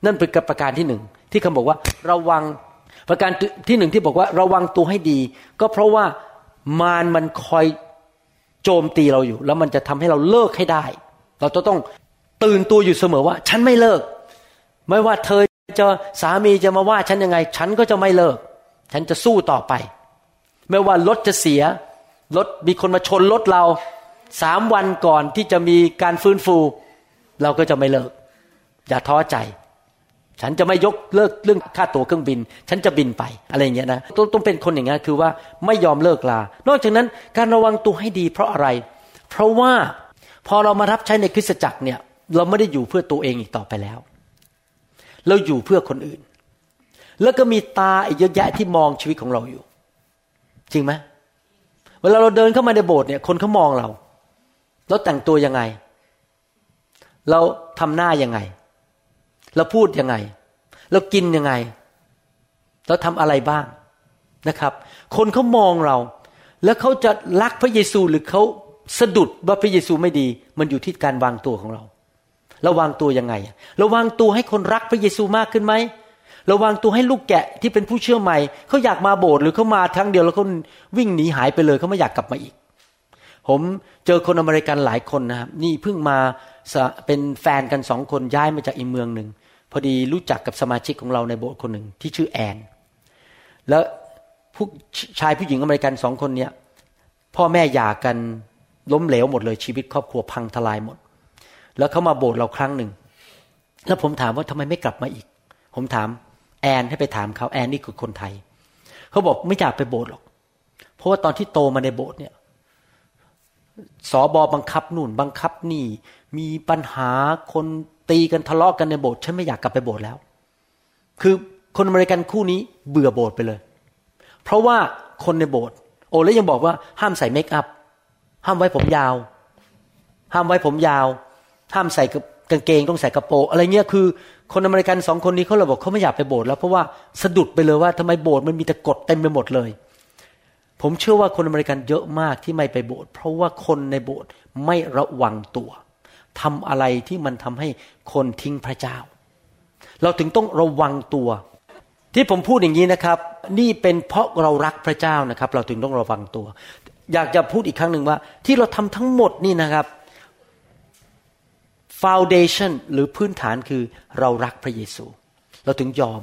S3: นั่นเป็นประการที่หนึ่งที่เขาบอกว่าระวังประการที่หนึ่งที่บอกว่าระวังตัวให้ดี ก็เพราะว่ามารมันคอย โจมตีเราอยู่ แล้วมันจะทำให้เราเลิกให้ได้ เราจะต้องตื่นตัวอยู่เสมอว่า ฉันไม่เลิก ไม่ว่าเธอจะสามีจะมาว่าฉันยังไง ฉันก็จะไม่เลิก ฉันจะสู้ต่อไป ไม่ว่ารถจะเสียรถมีคนมาชนรถเราสามวันก่อนที่จะมีการฟื้นฟู เราก็จะไม่เลิก อย่าท้อใจ ฉันจะไม่ยกเลิกเรื่องค่าตั๋วเครื่องบิน ฉันจะบินไปอะไรอย่างเงี้ยนะต้องต้องเป็นคนอย่างนี้คือว่าไม่ยอมเลิกลา นอกจากนั้นการระวังตัวให้ดีเพราะอะไร เพราะว่าพอเรามารับใช้ในคริสตจักรเนี่ยเราไม่ได้อยู่เพื่อตัวเองอีกต่อไปแล้ว เราอยู่เพื่อคนอื่น แล้วก็มีตาอีกเยอะแยะที่มองชีวิตของเราอยู่ จริงไหมเวลาเราเดินเข้ามาในโบสถ์เนี่ยคนเขามองเรา เราแต่งตัวยังไง เราทำหน้ายังไง เราพูดยังไง เรากินยังไง เราทำอะไรบ้างนะครับ คนเขามองเรา แล้วเขาจะรักพระเยซูหรือเขาสะดุดว่าพระเยซูไม่ดี มันอยู่ที่การวางตัวของเราเราวางตัวยังไงเราวางตัวให้คนรักพระเยซูมากขึ้นไหมเราวางตัวให้ลูกแกะที่เป็นผู้เชื่อใหม่เขาอยากมาโบสถ์หรือเขามาครั้งเดียวแล้วเขาวิ่งหนีหายไปเลยเขาไม่อยากกลับมาอีก ผมเจอคนอเมริกันหลายคนนะครับ นี่เพิ่งมาเป็นแฟนกันสองคนย้ายมาจากอีกเมืองหนึ่งพอดีรู้จักกับสมาชิกของเราในโบสถ์คนหนึ่งที่ชื่อแอน แล้วผู้ชายผู้หญิงอเมริกันสองคนเนี้ยพ่อแม่หย่ากันล้มเหลวหมดเลยชีวิตครอบครัวพังทลายหมด แล้วเขามาโบสถ์เราครั้งหนึ่ง แล้วผมถามว่าทำไมไม่กลับมาอีก ผมถามแอนให้ไปถามเขาแอนนี่คือคนไทย เขาบอกไม่อยากไปโบสถ์หรอก เพราะว่าตอนที่โตมาในโบสถ์เนี่ย สอบอบังคับนู่นบังคับนี่ มีปัญหาคนตีกันทะเลาะกันในโบสถ์ฉันไม่อยากกลับไปโบสถ์แล้ว คือคนอเมริกันคู่นี้เบื่อโบสถ์ไปเลย เพราะว่าคนในโบสถ์โอ้แล้วยังบอกว่าห้ามใส่เมคอัพห้ามไว้ผมยาว ห้ามไว้ผมยาว ห้ามใส่กางเกงต้องใส่กระโปรงอะไรเงี้ยคือ คนอเมริกันสองคนนี้เขาเลยบอกเขาไม่อยากไปโบสถ์แล้วเพราะว่าสะดุดไปเลยว่าทำไมโบสถ์มันมีแต่กฎเต็มไปหมดเลย ผมเชื่อว่าคนอเมริกันเยอะมากที่ไม่ไปโบสถ์เพราะว่าคนในโบสถ์ไม่ระวังตัวทำอะไรที่มันทำให้คนทิ้งพระเจ้า เราถึงต้องระวังตัว ที่ผมพูดอย่างนี้นะครับ นี่เป็นเพราะเรารักพระเจ้านะครับ เราถึงต้องระวังตัว อยากจะพูดอีกครั้งหนึ่งว่า ที่เราทำทั้งหมดนี่นะครับ foundation หรือพื้นฐานคือเรารักพระเยซู เราถึงยอม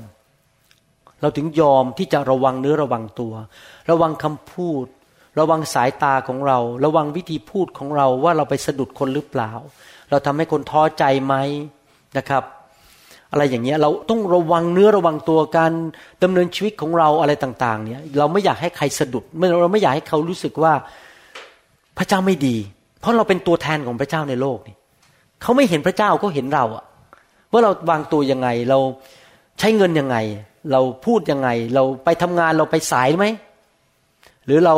S3: เราถึงยอมที่จะระวังเนื้อระวังตัว ระวังคำพูด ระวังสายตาของเรา ระวังวิธีพูดของเราว่าเราไปสะดุดคนหรือเปล่า เราทำให้คนท้อใจไหมนะครับ อะไรอย่างเงี้ยเราต้องระวังเนื้อระวังตัวการดำเนินชีวิตของเราอะไรต่างๆเนี่ยเราไม่อยากให้ใครสะดุดเราไม่อยากให้เขารู้สึกว่าพระเจ้าไม่ดี เพราะเราเป็นตัวแทนของพระเจ้าในโลกนี่เขาไม่เห็นพระเจ้าเขาเห็นเราอะว่าเราวางตัวยังไงเราใช้เงินยังไง เราพูดยังไง เราไปทำงานเราไปสายไหม หรือเรา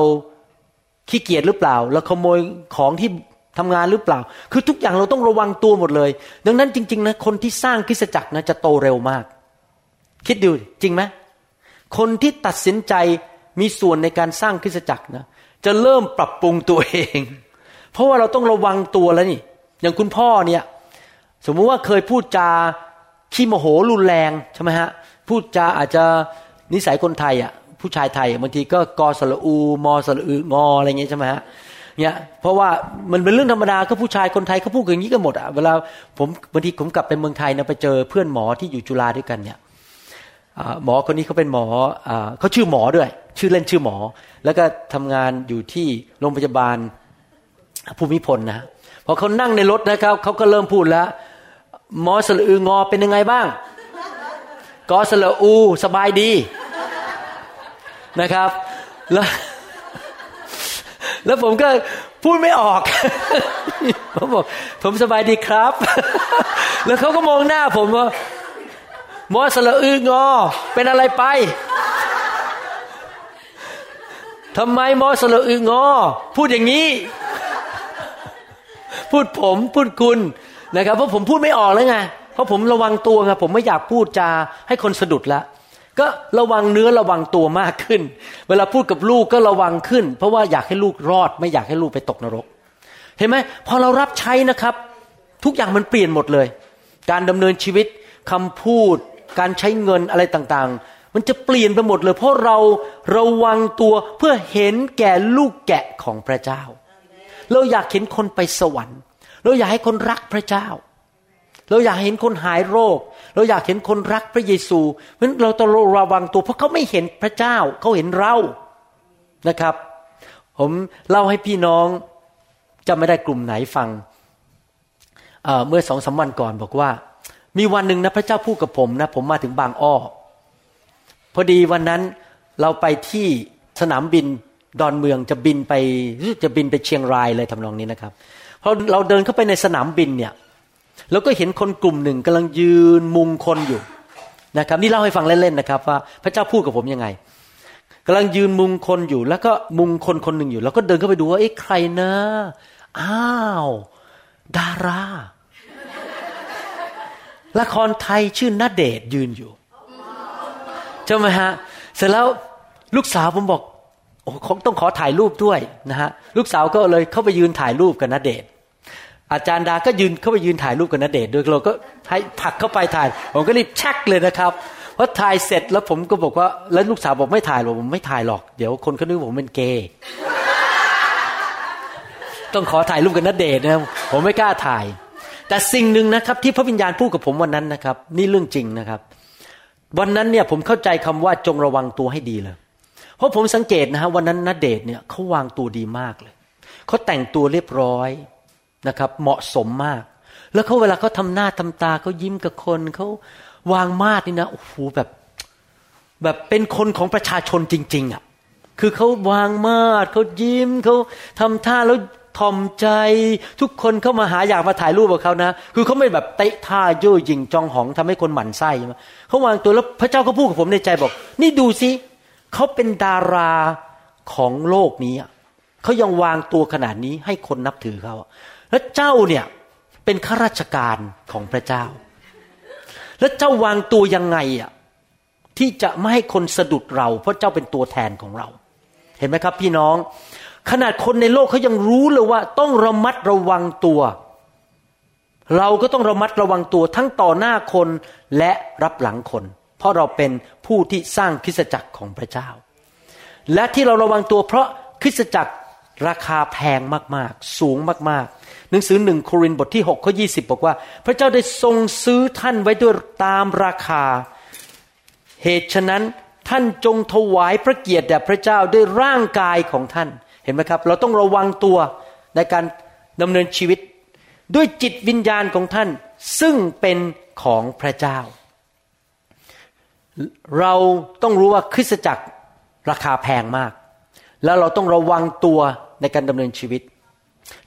S3: ขี้เกียจหรือเปล่า เราขโมยของที่ทำงานหรือเปล่า คือทุกอย่างเราต้องระวังตัวหมดเลย ดังนั้นจริง ๆ นะ คนที่สร้างคริสจักรนะจะโตเร็วมาก คิดดูจริงไหมคนที่ตัดสินใจมีส่วนในการสร้างคริสตจักรนะจะเริ่มปรับปรุงตัวเอง เพราะว่าเราต้องระวังตัวแล้วนี่ อย่างคุณพ่อเนี่ย สมมุติว่าเคยพูดจาขี้โมโหรุนแรงใช่ไหมฮะ พูดจาอาจจะนิสัยคนไทยอะผู้ชายไทยบางทีก็กอสระอูมอสระอืงออะไรอย่างเงี้ยใช่ไหมฮะเนี่ยเพราะว่ามันเป็นเรื่องธรรมดาก็ผู้ชายคนไทยเขาพูดอย่างนี้กันหมดอะเวลาผมบางทีผมกลับไปเมืองไทยนะไปเจอเพื่อนหมอที่อยู่จุฬาด้วยกันเนี่ยหมอคนนี้เขาเป็นหมอเขาชื่อหมอด้วย ชื่อเล่นชื่อหมอ แล้วก็ทำงานอยู่ที่โรงพยาบาลภูมิพลนะพอเขานั่งในรถนะครับเขาก็เริ่มพูดแล้ว หมอสลืองอเป็นยังไงบ้าง กอสละอู สบายดีนะครับ แล้วแล้วผมก็พูดไม่ออก ผมบอก ผมสบายดีครับ แล้วเขาก็มองหน้าผมว่ามอสละอืองอ เป็นอะไรไปทำไมมอสละอืองอ พูดอย่างนี้ พูดผมพูดคุณนะครับ เพราะผมพูดไม่ออกแล้วไง เพราะผมระวังตัวไงผมไม่อยากพูดจาให้คนสะดุดล้วก็ระวังเนื้อระวังตัวมากขึ้น เวลาพูดกับลูกก็ระวังขึ้น เพราะว่าอยากให้ลูกรอด ไม่อยากให้ลูกไปตกนรก เห็นไหมพอเรารับใช้นะครับ ทุกอย่างมันเปลี่ยนหมดเลย การดำเนินชีวิตคำพูด การใช้เงินอะไรต่างๆ มันจะเปลี่ยนไปหมดเลย เพราะเราระวังตัวเพื่อเห็นแก่ลูกแกะของพระเจ้า เราอยากเห็นคนไปสวรรค์ เราอยากให้คนรักพระเจ้า เราอยากเห็นคนหายโรค เราอยากเห็นคนรักพระเยซูเพราะเราต้องระวังตัว เพราะเขาไม่เห็นพระเจ้า เขาเห็นเรานะครับ ผมเล่าให้พี่น้องจะไม่ได้กลุ่มไหนฟังเเมื่อสองสาวันก่อนบอกว่า มีวันหนึ่งนะพระเจ้าพูดกับผมนะ ผมมาถึงบางอ้อพอดีวันนั้นเราไปที่สนามบินดอนเมืองจะบินไปจะบินไปเชียงรายเลยทำนองนี้นะครับพอเราเดินเข้าไปในสนามบินเนี่ย แล้วก็เห็นคนกลุ่มหนึ่งกำลังยืนมุงคนอยู่นะครับนี่เล่าให้ฟังเล่นๆนะครับ ว่าพระเจ้าพูดกับผมยังไงกำลังยืนมุงคนอยู่ แล้วก็มุงคนคนหนึ่งอยู่ แล้วก็เดินเข้าไปดูว่าเอ๊ะใครนะอ้าว ดารา ละครไทยชื่อนาเดชยืนอยู่ใช่ไหมฮะเสร็จแล้วลูกสาวผมบอกโอ้ต้องขอถ่ายรูปด้วยนะฮะลูกสาวก็เลยเข้าไปยืนถ่ายรูปกับนาเดช อาจารย์ดาก็ยืนเข้าไปยืนถ่ายรูปกับนเดชด้วยเราก็ให้ผักเข้าไปถ่าย ผมก็รีบชักเลยนะครับพอถ่ายเสร็จแล้วผมก็บอกว่า แล้วลูกสาวบอกไม่ถ่ายหรอกผมไม่ถ่ายหรอก เดี๋ยวคนเขานึกผมเป็นเกย์ต้องขอถ่ายรูปกับนเดชนะผมไม่กล้าถ่าย แต่สิ่งหนึ่งนะครับ ที่พระวิญญาณพูดกับผมวันนั้นนะครับ นี่เรื่องจริงนะครับ วันนั้นเนี่ยผมเข้าใจคำว่าจงระวังตัวให้ดีเลย เพราะผมสังเกตนะฮะวันนั้นนเดชเนี่ยเขาวางตัวดีมากเลยเขาแต่งตัวเรียบร้อย นะครับ เหมาะสมมาก แล้วเขาเวลาเขาทาหน้าทำตาเขายิ้มกับคนเขาวางมาดนี่นะโอ้โหแบบ แบบเป็นคนของประชาชนจริง ๆอะคือเขาวางมาดเขายิ้มเขาทำท่าแล้วทอมใจทุกคนเข้ามาหาอยากมาถ่ายรูปกับเขานะ คือเขาไม่แบบเตะท่าโย่ยิงจองหองทำให้คนหมั่นไส้เขาวางตัวแล้วพระเจ้าก็พูดกับผมในใจบอก นี่ดูสิเขาเป็นดาราของโลกนี้เขายังวางตัวขนาดนี้ให้คนนับถือเขา แล้วเจ้าเนี่ยเป็นข้าราชการของพระเจ้า แล้วเจ้าวางตัวยังไงอะที่จะไม่ให้คนสะดุดเรา เพราะเจ้าเป็นตัวแทนของเรา เห็นไหมครับ พี่น้อง ขนาดคนในโลกเขายังรู้เลยว่า ต้องระมัดระวังตัว เราก็ต้องระมัดระวังตัวทั้งต่อหน้าคนและรับหลังคน เพราะเราเป็นผู้ที่สร้างคริสตจักรของพระเจ้า และที่เราระวังตัวเพราะคริสตจักรราคาแพงมาก ๆ สูงมาก หนังสือหนึ่งโครินบทที่6ข้อยีบอกว่า พระเจ้าได้ทรงซื้อท่านไว้ด้วยตามราคา เหตุฉะนั้นท่านจงถวายพระเกียรติแด่พระเจ้าด้วยร่างกายของท่านเห็นไหมครับ เราต้องระวังตัวในการดำเนินชีวิต ด้วยจิตวิญญาณของท่าน ซึ่งเป็นของพระเจ้า เราต้องรู้ว่าคริสตจักรราคาแพงมาก แล้วเราต้องระวังตัวในการดำเนินชีวิต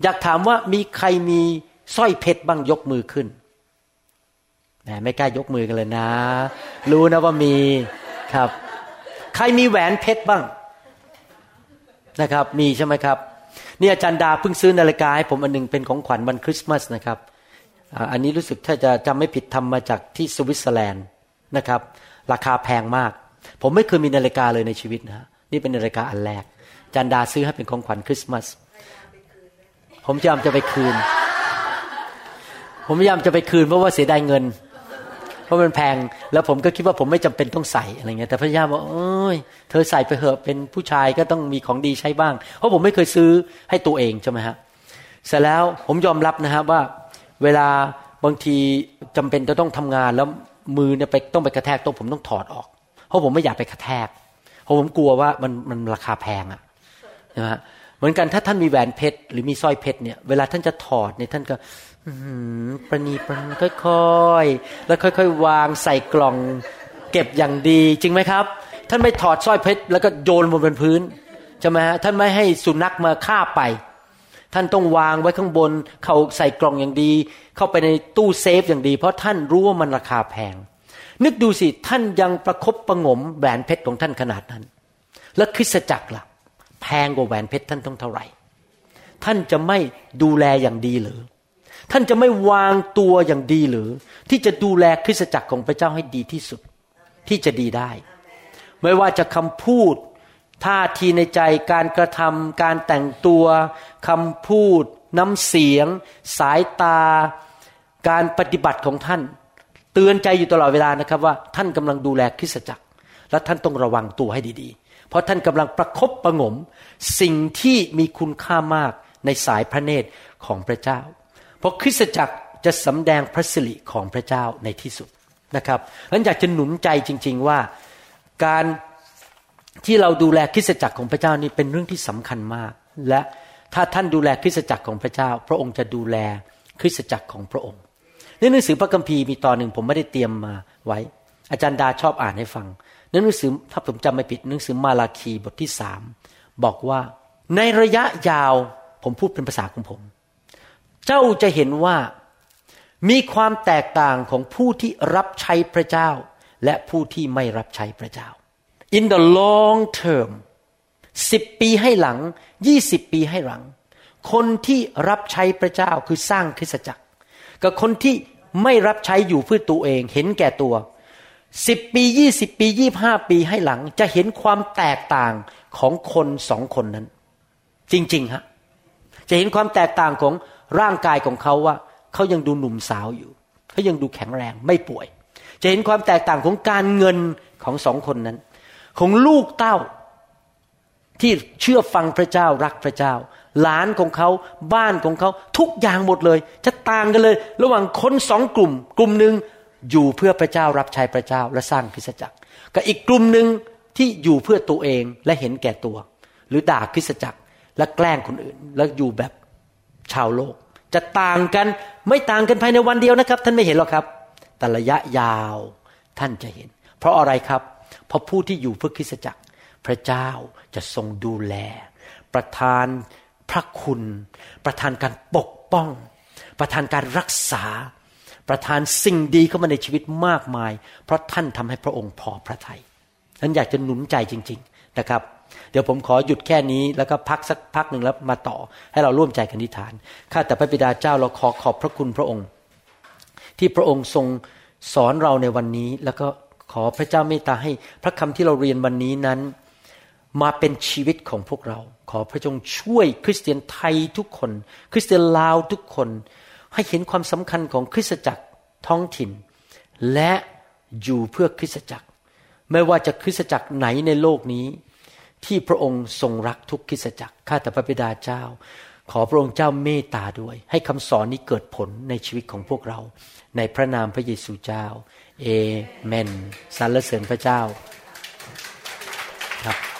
S3: อยากถามว่ามีใครมีสร้อยเพชรบ้างยกมือขึ้นแหมไม่กล้ายกมือกันเลยนะ รู้นะว่ามีครับ ใครมีแหวนเพชรบ้างนะครับ มีใช่ไหมครับนี่อาจารย์ดาเพิ่งซื้อนาฬิกาให้ผมอันหนึงเป็นของขวัญวันคริสต์มาสนะครับ อันนี้รู้สึกถ้าจะจำไม่ผิดทำมาจากที่สวิตเซอร์แลนด์นะครับ ราคาแพงมาก ผมไม่เคยมีนาฬิกาเลยในชีวิตนะนี่เป็นนาฬิกาอันแรกจารย์ดาซื้อให้เป็นของขวัญคริสต์มาส ผมพยายามจะไปคืน ผมพยายามจะไปคืนเพราะว่าเสียดายเงิน เพราะมันแพง แล้วผมก็คิดว่าผมไม่จำเป็นต้องใส่อะไรเงี้ย แต่พยายาบอกเอ้ย เธอใส่ไปเถอะ เป็นผู้ชายก็ต้องมีของดีใช้บ้าง เพราะผมไม่เคยซื้อให้ตัวเองใช่ไหมฮะ เสร็จแล้วผมยอมรับนะครับว่า เวลาบางทีจำเป็นจะต้องทำงานแล้วมือเนี่ยไปต้องไปกระแทกโต๊ะผมต้องถอดออก เพราะผมไม่อยากไปกระแทก เพราะผมกลัวว่ามันมันราคาแพงอะนะฮะ เหมือนกันถ้าท่านมีแหวนเพชรหรือมีสร้อยเพชรเนี่ยเวลาท่านจะถอดเนี่ยท่านก็ประนีประนอมค่อยๆ แล้วค่อยๆ วางใส่กล่อง เก็บอย่างดี จริงไหมครับ ท่านไม่ถอดสร้อยเพชรแล้วก็โยนบนพื้นใช่ไหมฮะท่านไม่ให้สุนัขมาฆ่าไป ท่านต้องวางไว้ข้างบน เขาใส่กล่องอย่างดี เข้าไปในตู้เซฟอย่างดี เพราะท่านรู้ว่ามันราคาแพง นึกดูสิท่านยังประคบประงมแหวนเพชรของท่านขนาดนั้น แล้วคริสตจักรล่ะ แพงกว่าแหวนเพชรท่านต้องเท่าไหร่ ท่านจะไม่ดูแลอย่างดีหรือ ท่านจะไม่วางตัวอย่างดีหรือ ที่จะดูแลคริสตจักรของพระเจ้าให้ดีที่สุด ที่จะดีได้ ไม่ว่าจะคำพูดท่าทีในใจการกระทำการแต่งตัวคำพูด น้ำเสียง สายตา การปฏิบัติของท่าน เตือนใจอยู่ตลอดเวลานะครับว่า ท่านกำลังดูแลคริสตจักร และท่านต้องระวังตัวให้ดี เพราะท่านกำลังประคบประงม สิ่งที่มีคุณค่ามากในสายพระเนตรของพระเจ้า เพราะคริสตจักรจะสำแดงพระสิริของพระเจ้าในที่สุดนะครับฉะนั้นอยากจะหนุนใจจริง ๆว่าการที่เราดูแลคริสตจักรของพระเจ้านี่เป็นเรื่องที่สำคัญมาก และถ้าท่านดูแลคริสตจักรของพระเจ้า พระองค์จะดูแลคริสตจักรของพระองค์ในหนังสือพระคัมภีร์มีตอนหนึ่งผมไม่ได้เตรียมมาไว้ อาจารย์ดาชอบอ่านให้ฟัง หนังสือถ้าผมจำไม่ผิดหนังสือมาลาคีบทที่สามบอกว่าในระยะยาวผมพูดเป็นภาษาของผม เจ้าจะเห็นว่ามีความแตกต่างของผู้ที่รับใช้พระเจ้า และผู้ที่ไม่รับใช้พระเจ้า in the long term สิบปีให้หลังยี่สิบปีให้หลัง คนที่รับใช้พระเจ้าคือสร้างคริสตจักร กับคนที่ไม่รับใช้อยู่เพื่อตัวเอง เห็นแก่ตัว สิบปียี่สิบปียี่ห้าปีให้หลัง จะเห็นความแตกต่างของคนสองคนนั้น จริงๆฮะจะเห็นความแตกต่างของร่างกายของเขาว่าเขายังดูหนุ่มสาวอยู่เขายังดูแข็งแรงไม่ป่วย จะเห็นความแตกต่างของการเงินของสองคนนั้น ของลูกเต้าที่เชื่อฟังพระเจ้ารักพระเจ้า หลานของเขาบ้านของเขาทุกอย่างหมดเลย จะต่างกันเลย ระหว่างคนสองกลุ่ม กลุ่มหนึ่ง อยู่เพื่อพระเจ้ารับใช้พระเจ้าและสร้างคริสตจักร กับอีกกลุ่มหนึ่งที่อยู่เพื่อตัวเองและเห็นแก่ตัว หรือด่าคริสตจักรและแกล้งคนอื่น แล้วอยู่แบบชาวโลก จะต่างกันไม่ต่างกันภายในวันเดียวนะครับ ท่านไม่เห็นหรอกครับ แต่ระยะยาวท่านจะเห็น เพราะอะไรครับ เพราะผู้ที่อยู่เพื่อคริสตจักร พระเจ้าจะทรงดูแล ประทานพระคุณ ประทานการปกป้อง ประทานการรักษา ประทานสิ่งดีเข้ามาในชีวิตมากมาย เพราะท่านทำให้พระองค์พอพระทยัยฉันอยากจะหนุนใจจริง ๆนะครับ เดี๋ยวผมขอหยุดแค่นี้แล้วก็พักสักพักหนึ่งแล้วมาต่อ ให้เราร่วมใจกันนิทานข้าแต่พระบิดาเจ้าเราขอขอบพระคุณพระองค์ ที่พระองค์ทรงสอนเราในวันนี้ แล้วก็ขอพระเจ้าเมตตาให้พระคำที่เราเรียนวันนี้นั้น มาเป็นชีวิตของพวกเรา ขอพระจงช่วยคริสเตียนไทยทุกคน คริสเตียนลาวทุกคน ให้เห็นความสำคัญของคริสตจักรท้องถิ่น และอยู่เพื่อคริสตจักร ไม่ว่าจะคริสตจักรไหนในโลกนี้ ที่พระองค์ทรงรักทุกคริสตจักรข้าแต่พระบิดาเจ้า ขอพระองค์เจ้าเมตตาด้วย ให้คำสอนนี้เกิดผลในชีวิตของพวกเรา ในพระนามพระเยซูเจ้าเอเมนสรรเสริญพระเจ้าครับ